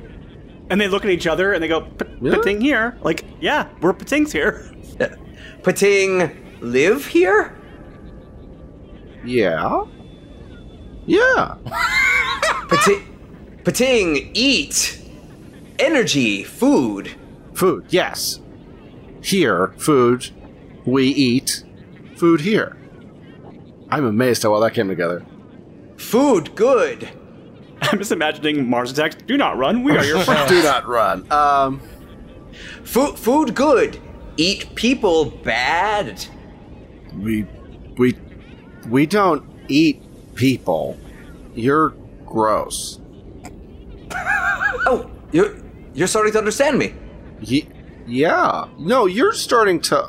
And they look at each other and they go, "P- Yeah. Pting here. Like, yeah, we're Pting's here. Pting live here? Yeah. Yeah. Pting, Pting eat energy, food. Food. Yes. Here, food. We eat. Food here. I'm amazed how well that came together. Food good. I'm just imagining Mars attacks. Do not run. We are your friends. Do not run. Um. Food food good. Eat people bad. We we we don't eat people. You're gross. Oh, you're you're starting to understand me. Ye- yeah. No, you're starting to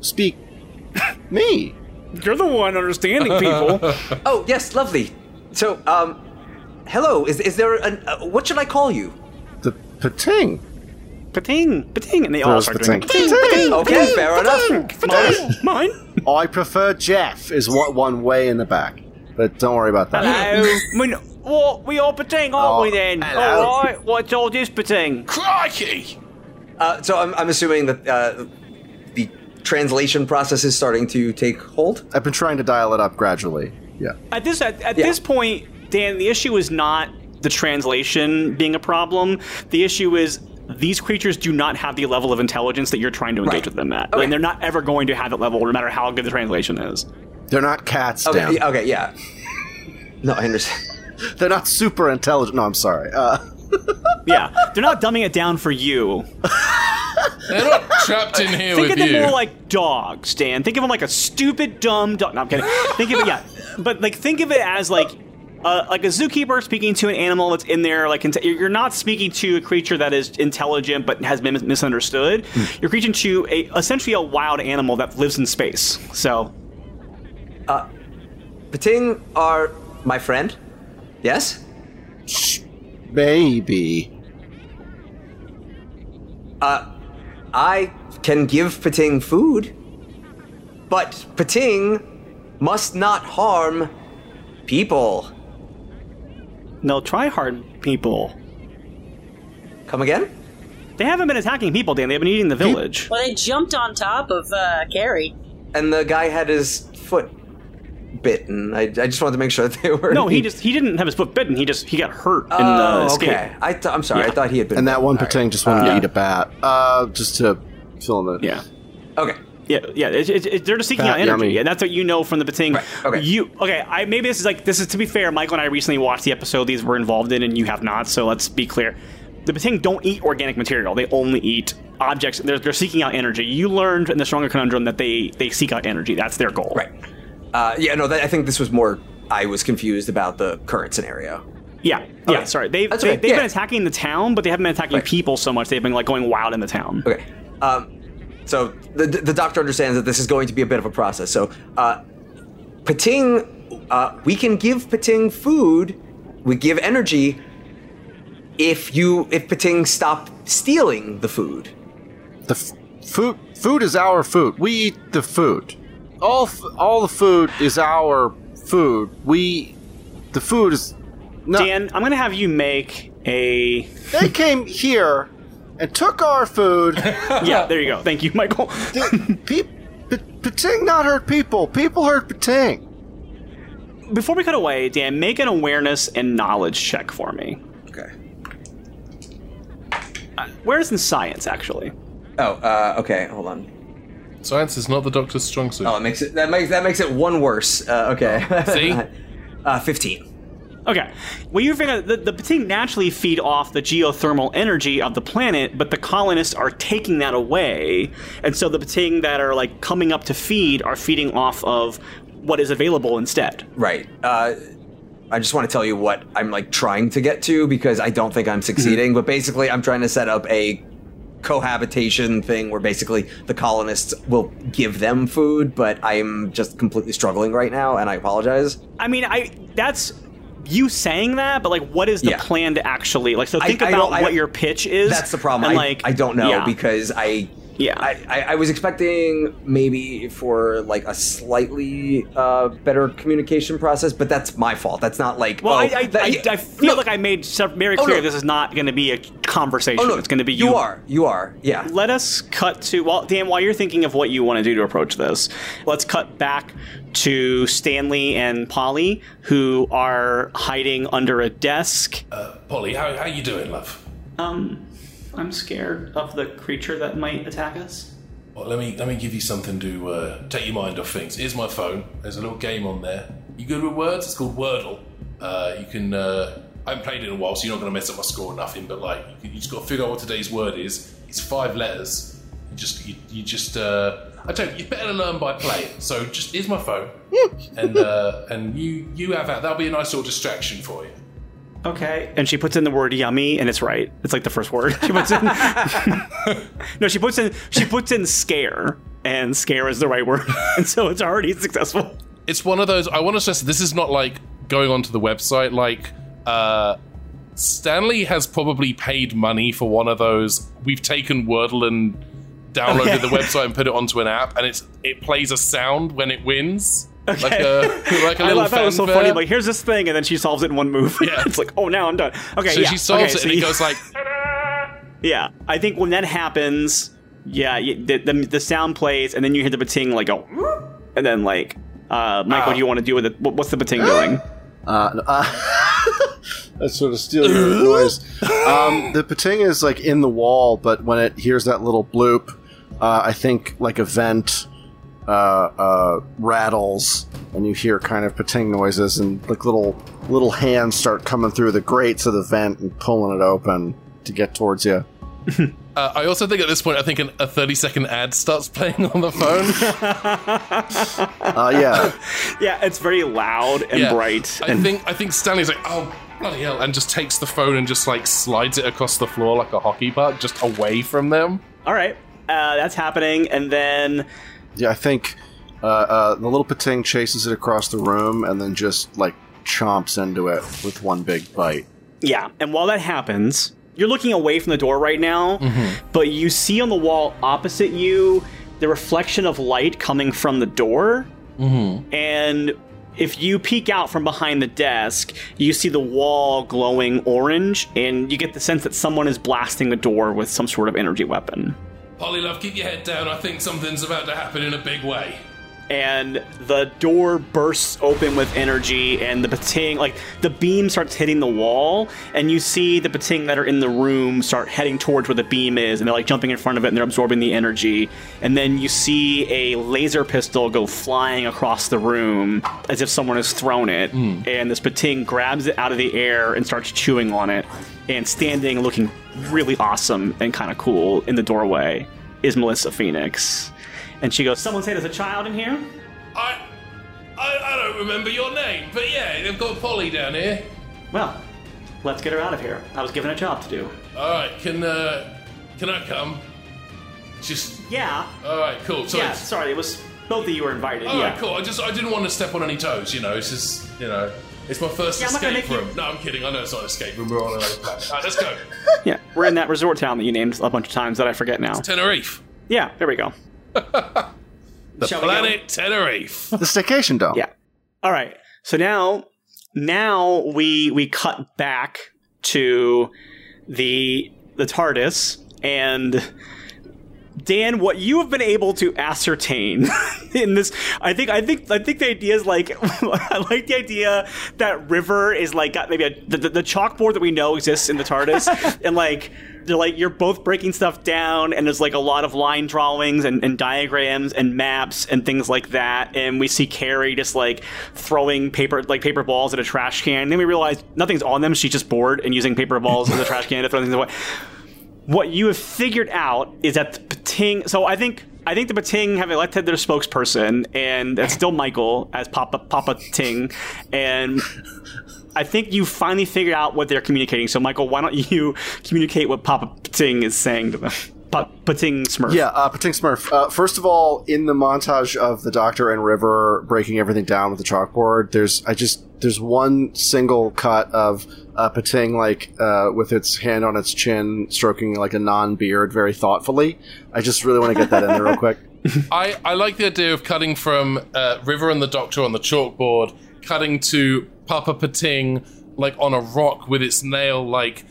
speak me. You're the one understanding people. Oh yes, lovely. So, um, hello. Is is there an uh, what should I call you? The pting. Pting, pting. And they all There's start doing pting. it. Pting. Okay, fair enough. Mine? Mine? I prefer Jeff. Is what one way in the back, but don't worry about that. Hello. we, well, we all Pting, aren't Oh, we then? hello. All right. What's all this Pting? Crikey! Uh, so I'm I'm assuming that uh, the translation process is starting to take hold. I've been trying to dial it up gradually. Yeah. At this at, at Yeah. this point, Dan, the issue is not the translation being a problem. The issue is these creatures do not have the level of intelligence that you're trying to engage Right. with them at, Okay. and they're not ever going to have that level, no matter how good the translation is. They're not cats, Okay, Dan. yeah, okay, yeah. No, I understand. They're not super intelligent. No, I'm sorry. Uh, Yeah, they're not dumbing it down for you. They're not trapped in here Think with of them you. more like dogs, Dan. Think of them like a stupid, dumb dog. No, I'm kidding. Think of it, yeah, but like think of it as like. Uh, like a zookeeper speaking to an animal that's in there, like inte- you're not speaking to a creature that is intelligent but has been mis- misunderstood. You're speaking to a essentially a wild animal that lives in space. So uh, Pting are my friend. Yes? Shh. Maybe. Uh, I can give Pting food, but Pting must not harm people. No, try hard people. Come again? They haven't been attacking people, Dan. They've been eating the village. Well, they jumped on top of uh, Gary. And the guy had his foot bitten. I, I just wanted to make sure that they were. No, he just he didn't have his foot bitten. He just he got hurt in the Oh, escape. okay. I th- I'm sorry. I Yeah. thought he had been. And that one All right. Pting just wanted Uh, to eat a bat. Uh, just to fill in the. Yeah. Okay. Yeah, yeah, it's, it's, they're just seeking Fat, out energy, yummy. and that's what you know from the Pting. Right, okay. You okay? I maybe this is like this is to be fair. Michael and I recently watched the episode these were involved in, and you have not. So let's be clear: the Pting don't eat organic material; they only eat objects. They're, they're seeking out energy. You learned in the Tsuranga Conundrum that they they seek out energy. That's their goal. Right. Uh, yeah. No. That, I think this was more. I was confused about the current scenario. Yeah. Yeah. Sorry. They've That's they, okay, they've yeah. been attacking the town, but they haven't been attacking Right. people so much. They've been like going wild in the town. Okay. Um, so the the doctor understands that this is going to be a bit of a process. So, uh, Pting, uh, we can give Pting food. We give energy. If you if Pting stop stealing the food. The f- food. Food is our food. We eat the food. All f- all the food is our food. We. The food is. No, Dan, I'm gonna have you make a. they came here and took our food. Yeah. There you go. Thank you, Michael. Pe- Pting not hurt people. People hurt Pting. Before we cut away, Dan, make an awareness and knowledge check for me. Okay. Where's in science, actually? Oh. Uh, okay. Hold on. Science is not the doctor's strong suit. Oh, it makes it that makes that makes it one worse. Uh, okay. See? uh, fifteen. Okay. Well, you figure the, the Pting naturally feed off the geothermal energy of the planet, but the colonists are taking that away. And so the Pting that are like coming up to feed are feeding off of what is available instead. Right. Uh, I just want to tell you what I'm like trying to get to because I don't think I'm succeeding. But basically, I'm trying to set up a cohabitation thing where basically the colonists will give them food, but I'm just completely struggling right now, and I apologize. I mean, I that's you saying that, but like, what is the Yeah. plan to actually like? So think I about I what your pitch is. That's the problem. And I, like, I don't know yeah. because I. Yeah. I, I, was expecting maybe for like a slightly uh, better communication process, but that's my fault. That's not like Well, oh, I, I, that- I, I feel no. like I made very Oh, clear. no. This is not going to be a conversation. Oh no, it's going to be you. You are. You are. Yeah. Let us cut to well, Dan. While you're thinking of what you want to do to approach this, let's cut back to Stanley and Polly, who are hiding under a desk. Polly, how how you doing, love? Um, I'm scared of the creature that might attack us. Well, let me let me give you something to uh, take your mind off things. Here's my phone. There's a little game on there. You good with words? It's called Wordle. Uh, you can. Uh, I haven't played it in a while, so you're not going to mess up my score or nothing. But like, you, can- you just got to figure out what today's word is. It's five letters. You just you, you just. Uh, I don't. You better learn by playing. So just here's my phone, and uh, and you you have that. That'll be a nice little distraction for you. Okay. And she puts in the word yummy, and it's right. It's like the first word she puts in. no, she puts in she puts in scare, and scare is the right word, and so it's already successful. it's one of those i want to stress this is not like going onto the website like uh stanley has probably paid money for one of those we've taken wordle and downloaded the website and put it onto an app and it's it plays a sound when it wins like a like a I little thought that was so fanfare. funny. Like, here's this thing, and then she solves it in one move. Yeah. it's like, oh, now I'm done. Okay, so yeah. she solves okay, it so and it goes like Yeah, I think when that happens, yeah, the, the the sound plays, and then you hear the pting like go, and then like, uh, Mike, what do you want to do with it? What, what's the pting doing? Uh, uh, that's sort of stealing your noise. Um, the pting is like in the wall, but when it hears that little bloop, uh, I think like a vent uh, uh, rattles, and you hear kind of pting noises, and like little little hands start coming through the grates of the vent and pulling it open to get towards you. uh, i also think at this point i think an, a 30 second ad starts playing on the phone Uh, yeah, Yeah, it's very loud and Yeah. bright. I and think I think Stanley's like, oh bloody hell, and just takes the phone and just like slides it across the floor like a hockey puck, just away from them. all right, uh, that's happening, and then yeah. I think Uh, uh, the little pting chases it across the room and then just like chomps into it with one big bite. Yeah, and while that happens, you're looking away from the door right now, but you see on the wall opposite you the reflection of light coming from the door. Mm-hmm. And if you peek out from behind the desk, you see the wall glowing orange, and you get the sense that someone is blasting the door with some sort of energy weapon. Polly, love, keep your head down. I think something's about to happen in a big way. And the door bursts open with energy and the pting like the beam starts hitting the wall and you see the pting that are in the room start heading towards where the beam is and they're like jumping in front of it and they're absorbing the energy. And then you see a laser pistol go flying across the room as if someone has thrown it. Hmm. And this pting grabs it out of the air and starts chewing on it. And standing looking really awesome and kind of cool in the doorway is melissa phoenix and she goes, Someone say there's a child in here? I, I, I don't remember your name, but yeah, they've got Polly down here. Well, let's get her out of here. I was given a job to do. All right, can uh, can I come? Just Yeah. all right, cool. So yeah, it's- sorry, it was both of you were invited. all right, yeah. cool. I just I didn't want to step on any toes. You know, it's just you know, it's my first Yeah, I'm not gonna escape make you- room. No, I'm kidding. I know it's not an escape room. We're on another planet. All right, let's go. Yeah. We're in that resort town that you named a bunch of times that I forget now. Tenerife, Yeah, there we go. The Shall we planet Tenerife. The staycation dome. Yeah. All right. So now now we we cut back to the the TARDIS and Dan, what you have been able to ascertain in this, I think, I think, I think the idea is like, I like the idea that River is like got maybe a, the, the, chalkboard that we know exists in the TARDIS, and like they're like you're both breaking stuff down, and there's like a lot of line drawings and, and diagrams and maps and things like that, and we see Carrie just like throwing paper like paper balls at a trash can. And then we realize nothing's on them; she's just bored and using paper balls in the trash can to throw things away what you have figured out is that the Pting. So I think I think the Pting have elected their spokesperson, and it's still Michael as Papa Papa Pting, and. I think you finally figured out what they're communicating. So, Michael, why don't you communicate what Papa Pting is saying to them? Pa- Pting Smurf. Yeah, uh, Pting Smurf. Uh, first of all, in the montage of the Doctor and River breaking everything down with the chalkboard, there's I just there's one single cut of uh, Pting like uh, with its hand on its chin, stroking like a non-beard very thoughtfully. I just really want to get that in there real quick. I, I like the idea of cutting from uh, River and the Doctor on the chalkboard, cutting to Papa Pting like on a rock with its nail like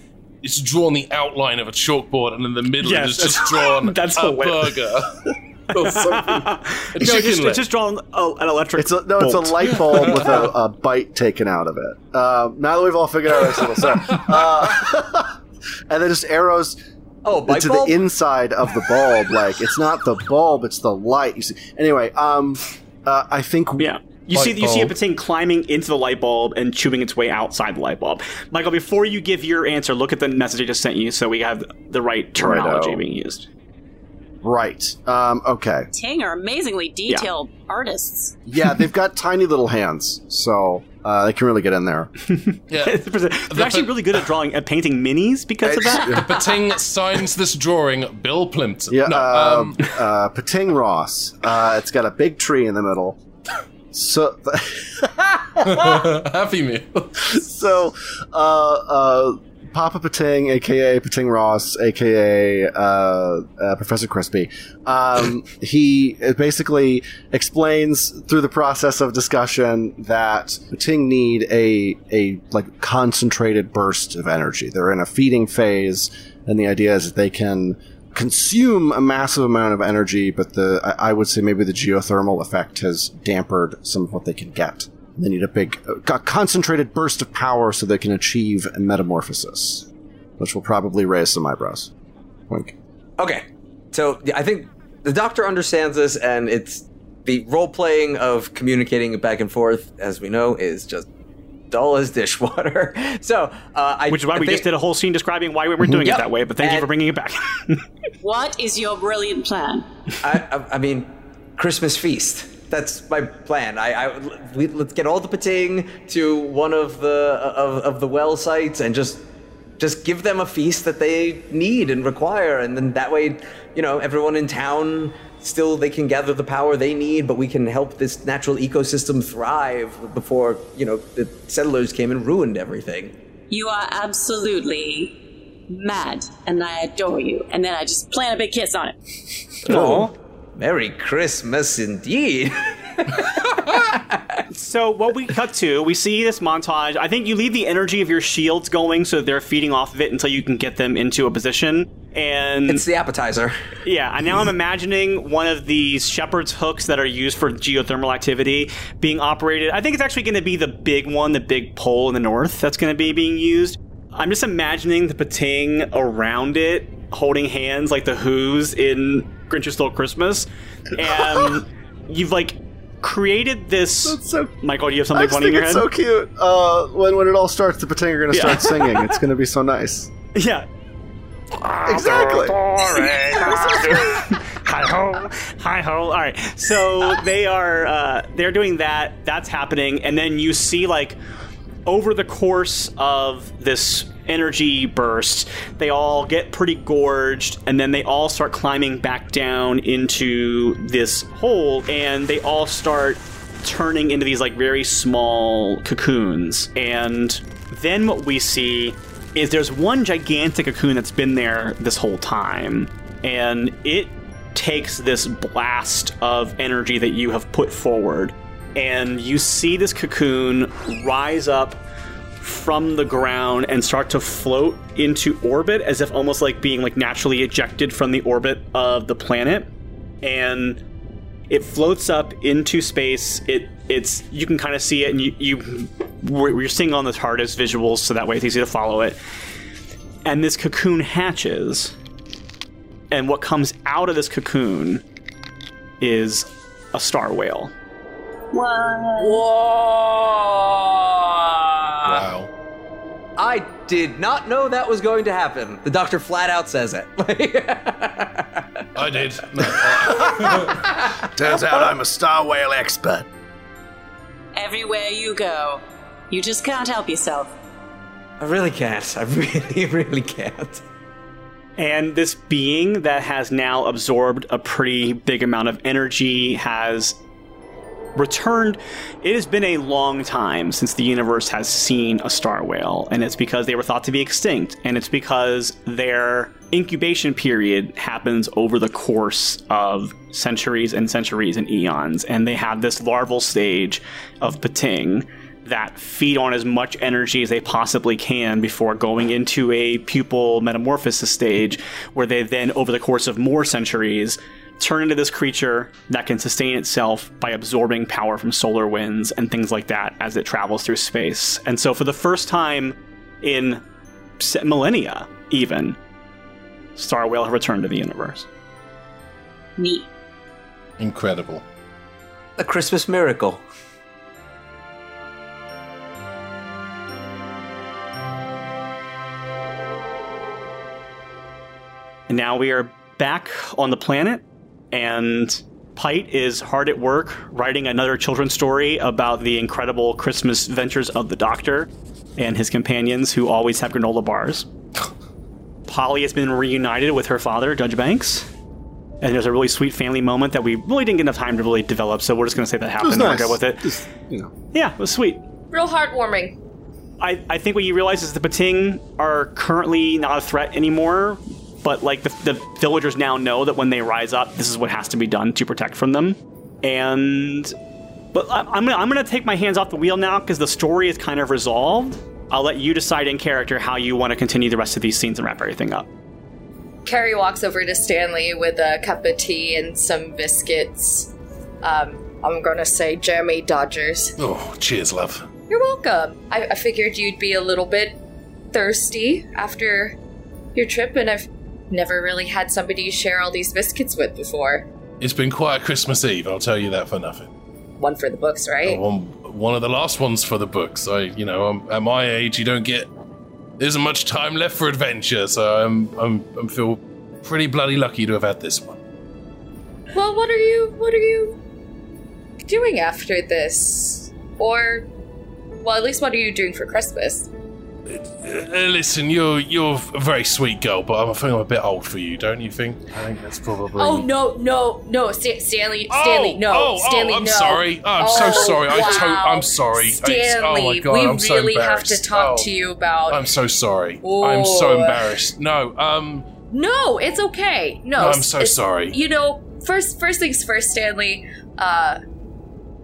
it's drawn the outline of a chalkboard, and in the middle Yes, it's just that's- drawn that's a hilarious. burger. or something. A No, it's, just, it's just drawn a, an electric. It's a, no, it's a light bulb with a, a bite taken out of it. Uh, now that we've all figured out our little set, uh, and then just arrows Oh, bite to bulb? the inside of the bulb. Like it's not the bulb, it's the light. You see. Anyway, um, uh, I think Yeah. You Light see, you see a bulb. Pting climbing into the light bulb and chewing its way outside the light bulb. Michael, before you give your answer, look at the message I just sent you, so we have the right terminology Righto. being used. Right. Um, okay. Pting are amazingly detailed artists. Yeah, they've got tiny little hands, so uh, they can really get in there. yeah. They're actually really good at drawing, at painting minis because of that. Pting signs this drawing, Bill Plympton. Yeah, no, um, um, uh, Pting Ross. Uh, it's got a big tree in the middle. So, Happy Meal. so uh, uh, Papa Pting, aka Pting Ross, aka uh, uh, Professor Crispy, um, he basically explains through the process of discussion that Pting need a a like concentrated burst of energy. They're in a feeding phase, and the idea is that they can consume a massive amount of energy, but the I, I would say maybe the geothermal effect has dampered some of what they can get. They need a big, uh, co- concentrated burst of power so they can achieve a metamorphosis, which will probably raise some eyebrows. Wink. Okay, so yeah, I think the doctor understands this, and it's the role playing of communicating back and forth, as we know, is just dull as dishwater. So, uh, I Which is why I we think- just did a whole scene describing why we were doing Yep. it that way, but thank you for bringing it back. What is your brilliant plan? I, I, I mean, Christmas feast. That's my plan. I, I we, let's get all the pting to one of the of, of the well sites and just just give them a feast that they need and require, and then that way, you know, everyone in town still they can gather the power they need, but we can help this natural ecosystem thrive before, you know, the settlers came and ruined everything. You are absolutely mad, and I adore you. And then I just plant a big kiss on it. Oh, Merry Christmas indeed. So what we cut to, we see this montage. I think you leave the energy of your shields going so they're feeding off of it until you can get them into a position. And it's the appetizer. Yeah, and now I'm imagining one of these shepherd's hooks that are used for geothermal activity being operated. I think it's actually going to be the big one, the big pole in the north that's going to be being used. I'm just imagining the pting around it, holding hands like the Who's in Grinch Stole Christmas, and you've like created this. That's so. Michael, do you have I something just funny in think your it's head? so cute. Uh, when when it all starts, the Pting are going to Yeah. start singing. It's going to be so nice. Yeah. Exactly. hi ho, hi ho. All right, so they are uh, they're doing that. That's happening, and then you see like over the course of this energy burst, they all get pretty gorged, and then they all start climbing back down into this hole, and they all start turning into these like very small cocoons. And then what we see is there's one gigantic cocoon that's been there this whole time, and it takes this blast of energy that you have put forward, and you see this cocoon rise up from the ground and start to float into orbit as if almost like being like naturally ejected from the orbit of the planet. And it floats up into space. It it's you can kind of see it and you you we're, we're seeing on the TARDIS visuals so that way it's easy to follow it. And this cocoon hatches. And what comes out of this cocoon is a star whale. Wow. I did not know that was going to happen. The doctor flat out says it. I did. Turns out I'm a star whale expert. Everywhere you go, you just can't help yourself. I really can't. I really, really can't. And this being that has now absorbed a pretty big amount of energy has returned. It has been a long time since the universe has seen a star whale, and it's because they were thought to be extinct, and it's because their incubation period happens over the course of centuries and centuries and eons, and they have this larval stage of Pting that feed on as much energy as they possibly can before going into a pupal metamorphosis stage, where they then, over the course of more centuries, turn into this creature that can sustain itself by absorbing power from solar winds and things like that as it travels through space. And so, for the first time in millennia, even, Star Whale have returned to the universe. Neat. Incredible. A Christmas miracle. And now we are back on the planet, and Pite is hard at work writing another children's story about the incredible Christmas ventures of the Doctor and his companions who always have granola bars. Polly has been reunited with her father, Judge Banks. And there's a really sweet family moment that we really didn't get enough time to really develop, so we're just going to say that It happened was and we're with it. Just, you know. Yeah, it was sweet. Real heartwarming. I, I think what you realize is the Pting are currently not a threat anymore, but like the, the villagers now know that when they rise up, this is what has to be done to protect from them. And but I, I'm gonna I'm gonna take my hands off the wheel now because the story is kind of resolved. I'll let you decide in character how you want to continue the rest of these scenes and wrap everything up. Carrie walks over to Stanley with a cup of tea and some biscuits. Um, I'm gonna say Jeremy Dodgers. Oh, cheers, love. You're welcome. I, I figured you'd be a little bit thirsty after your trip, and I've never really had somebody share all these biscuits with before. It's been quite a Christmas Eve, I'll tell you that for nothing. One for the books, right? Oh, one, one of the last ones for the books. I, you know, I'm, at my age, you don't get. There isn't much time left for adventure, so I'm, I'm, I'm feel pretty bloody lucky to have had this one. Well, what are you? What are you doing after this? Or, well, at least what are you doing for Christmas? Uh, listen, you're you're a very sweet girl, but I'm, I think I'm a bit old for you, don't you think? I think that's probably. Oh no, no, no, Sta- Stanley, Stanley, Oh, no, oh, Stanley, oh, I'm no. sorry. Oh, I'm so Oh, sorry. I to- wow. I'm sorry. Stanley, oh my God, we I'm so really have to talk Oh. to you about. I'm so sorry. I'm so Oh. embarrassed. No, um, No, it's okay. No, No, I'm so sorry. You know, first first things first, Stanley. Uh,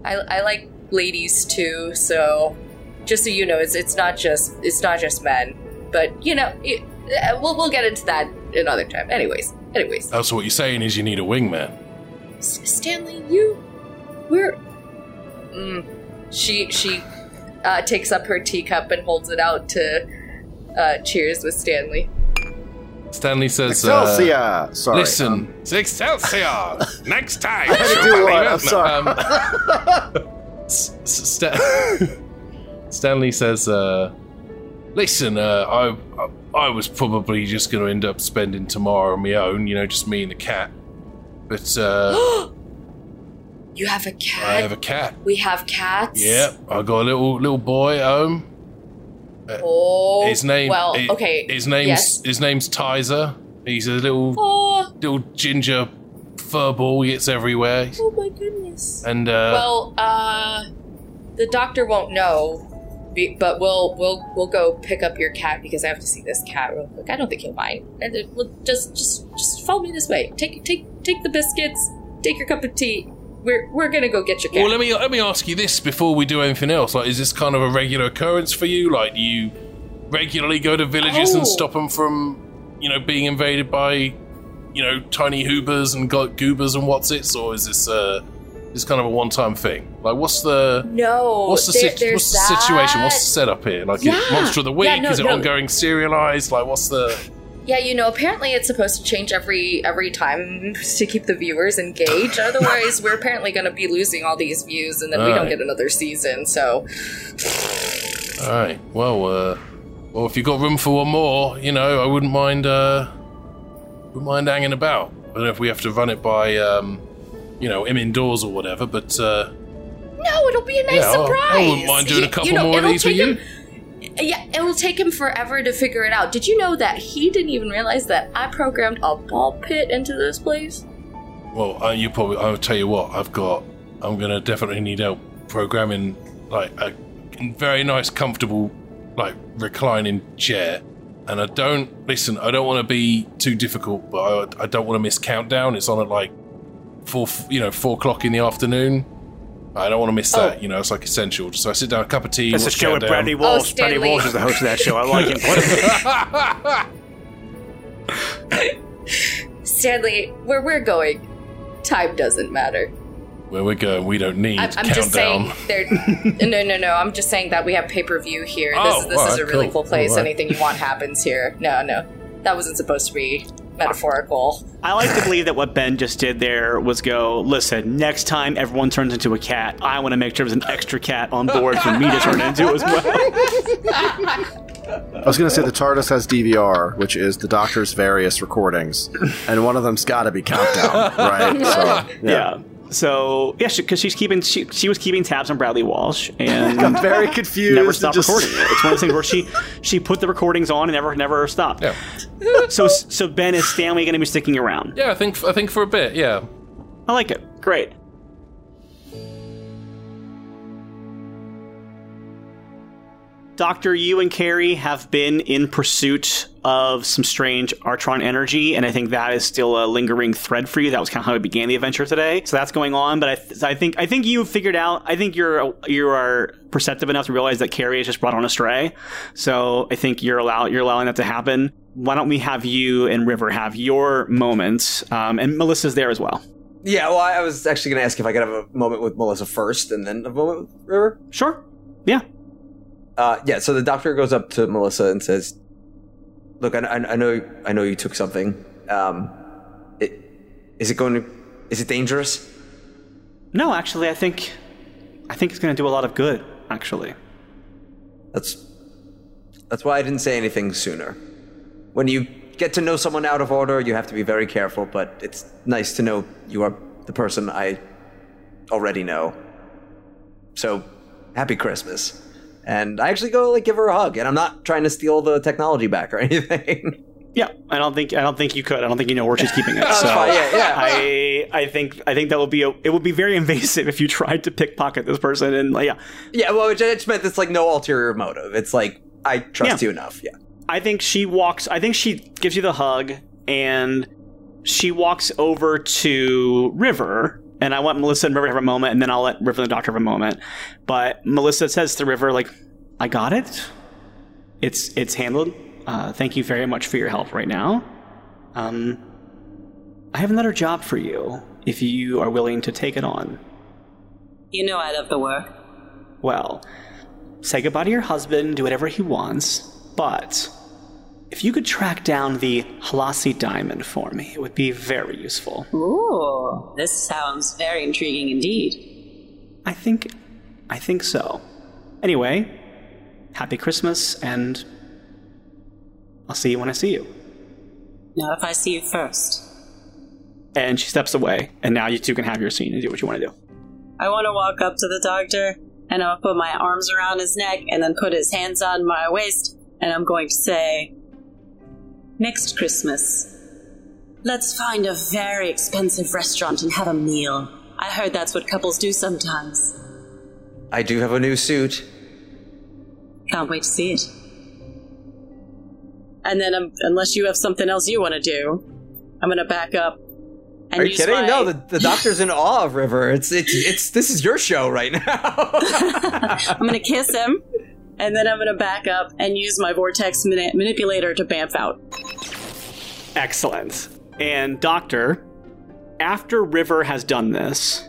I I like ladies too, so just so you know, it's it's not just it's not just men, but you know, it, uh, we'll we'll get into that another time. Anyways, anyways, that's what you're saying is you need a wingman. S- Stanley, you, we're. Mm, she she uh, takes up her teacup and holds it out to uh, cheers with Stanley. Stanley says, Excelsior! uh, Sorry, Listen, um, Excelsior! Next time! I had to do one. I'm sorry. um, S- S- Sta- Stanley says, uh, "Listen, uh, I, I I was probably just going to end up spending tomorrow on my own, you know, just me and the cat. But uh, You have a cat. I have a cat. We have cats. Yep, I got a little little boy at home. Oh. his name. Well, hi- okay. His name's Yes. his name's Tizer. He's a little Oh. little ginger furball. He gets everywhere. Oh my goodness. And uh, well, uh, the doctor won't know, be- but we'll we'll we'll go pick up your cat because I have to see this cat real quick. I don't think he'll mind. And it, we'll just just just follow me this way. Take take take the biscuits. Take your cup of tea. We're we're gonna go get your cat. Well, let me let me ask you this before we do anything else. Like, is this kind of a regular occurrence for you? Like, do you regularly go to villages Oh. and stop them from, you know, being invaded by, you know, tiny hoobers and go- goobers and what's its, or is this uh, this kind of a one-time thing? Like, what's the no. what's the there- what's the situation? What's the setup here? Like, Yeah. Monster of the Week? Yeah, no, is it no. ongoing serialized? Like, what's the Yeah, you know, apparently it's supposed to change every every time to keep the viewers engaged. Otherwise, we're apparently going to be losing all these views, and then we don't get another season. So, All right. Well, uh, well, if you've got room for one more, you know, I wouldn't mind. Uh, wouldn't mind hanging about. I don't know if we have to run it by, um, you know, him indoors or whatever. But uh, no, it'll be a nice yeah, surprise. I wouldn't mind doing a couple you know, more of it'll these with take you. him- Yeah, it will take him forever to figure it out. Did you know that he didn't even realize that I programmed a ball pit into this place? Well, uh, you probably. I'll tell you what. I've got. I'm gonna definitely need help programming like a very nice, comfortable, like reclining chair. And I don't listen. I don't want to be too difficult, but I, I don't want to miss countdown. It's on at like four, you know, four o'clock in the afternoon. I don't want to miss oh. that. You know, it's like essential. So I sit down, a cup of tea. That's a watch show with Countdown. Bradley Walsh. Oh, Bradley Stanley. Walsh is the host of that show. I like him. Stanley, where we're going, time doesn't matter. Where we're going, we don't need I'm, I'm countdown. just saying, there. no, no, no. I'm just saying that we have pay per view here. Oh, this is, this is a really cool. cool place. Alright. Anything you want happens here. No, no, that wasn't supposed to be metaphorical. I like to believe that what Ben just did there was go, listen, next time everyone turns into a cat, I want to make sure there's an extra cat on board for me to turn into as well. I was going to say the TARDIS has DVR, which is the Doctor's various recordings, and one of them's got to be Countdown, right? So, yeah. So yeah, because she's keeping she, she was keeping tabs on Bradley Walsh and I'm very confused. never and stopped just- recording it. It's one of those things where she she put the recordings on and never never stopped. Yeah. So so Ben is Stanley going to be sticking around? Yeah, I think I think for a bit. Yeah. I like it. Great. Doctor, you and Carrie have been in pursuit of some strange Artron energy, and I think that is still a lingering thread for you. That was kind of how we began the adventure today. So that's going on, but I, th- I think I think you figured out. I think you're you are perceptive enough to realize that Carrie is just brought on astray. So I think you're allow you're allowing that to happen. Why don't we have you and River have your moments, um, and Melissa's there as well. Yeah, well, I I was actually going to ask if I could have a moment with Melissa first and then a moment with River. Sure. Yeah. Uh, yeah, so the doctor goes up to Melissa and says, "Look, I, I, I know, I know you took something. Um, it, is it going to? Is it dangerous? No, actually, I think I think it's going to do a lot of good. Actually, That's that's why I didn't say anything sooner. When you get to know someone out of order, you have to be very careful. But it's nice to know you are the person I already know. So, happy Christmas." And I actually go like give her a hug, and I'm not trying to steal the technology back or anything. Yeah, I don't think I don't think you could. I don't think you know where she's keeping it. So yeah, yeah. I I think I think that would be a, it would be very invasive if you tried to pickpocket this person and like, yeah. yeah, well, it just meant it's like no ulterior motive. It's like I trust Yeah. you enough. Yeah. I think she walks. I think she gives you the hug, and she walks over to River. And I want Melissa and River to have a moment, and then I'll let River and the doctor have a moment. But Melissa says to River, "Like, I got it. It's it's handled. Uh, thank you very much for your help right now. Um, I have another job for you if you are willing to take it on. You know I love the work. Well, say goodbye to your husband, do whatever he wants, but if you could track down the Halasi diamond for me, it would be very useful. Ooh, this sounds very intriguing indeed. I think I think so. Anyway, happy Christmas and I'll see you when I see you. Now, if I see you first, And she steps away, and now you two can have your scene and do what you want to do. I want to walk up to the doctor and I'll put my arms around his neck and then put his hands on my waist and I'm going to say, Next Christmas, let's find a very expensive restaurant and have a meal. I heard that's what couples do sometimes. I do have a new suit. Can't wait to see it. And then, um, unless you have something else you want to do, I'm going to back up. And Are you kidding? my- No, the, the doctor's in awe of River. It's it's it's this is your show right now. I'm going to kiss him, and then I'm going to back up and use my vortex mani- manipulator to bamf out. Excellent. And Doctor, after River has done this,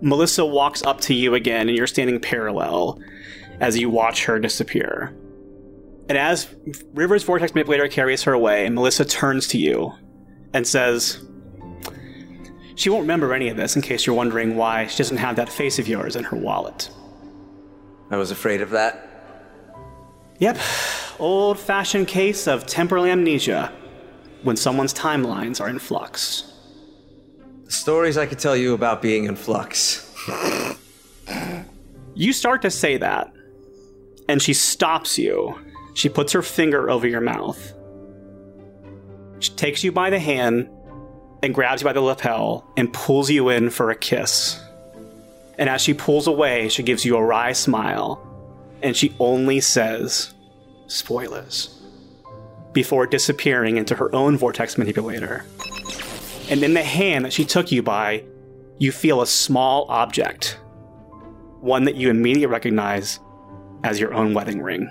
Melissa walks up to you again, and you're standing parallel as you watch her disappear. And as River's vortex manipulator carries her away, Melissa turns to you and says, She won't remember any of this in case you're wondering why she doesn't have that face of yours in her wallet. I was afraid of that. Yep, old fashioned case of temporal amnesia when someone's timelines are in flux. The Stories I could tell you about being in flux. You start to say that, and she stops you. She puts her finger over your mouth. She takes you by the hand and grabs you by the lapel and pulls you in for a kiss. And as she pulls away, she gives you a wry smile, and she only says, Spoilers, before disappearing into her own vortex manipulator. And in the hand that she took you by, you feel a small object one that you immediately recognize as your own wedding ring.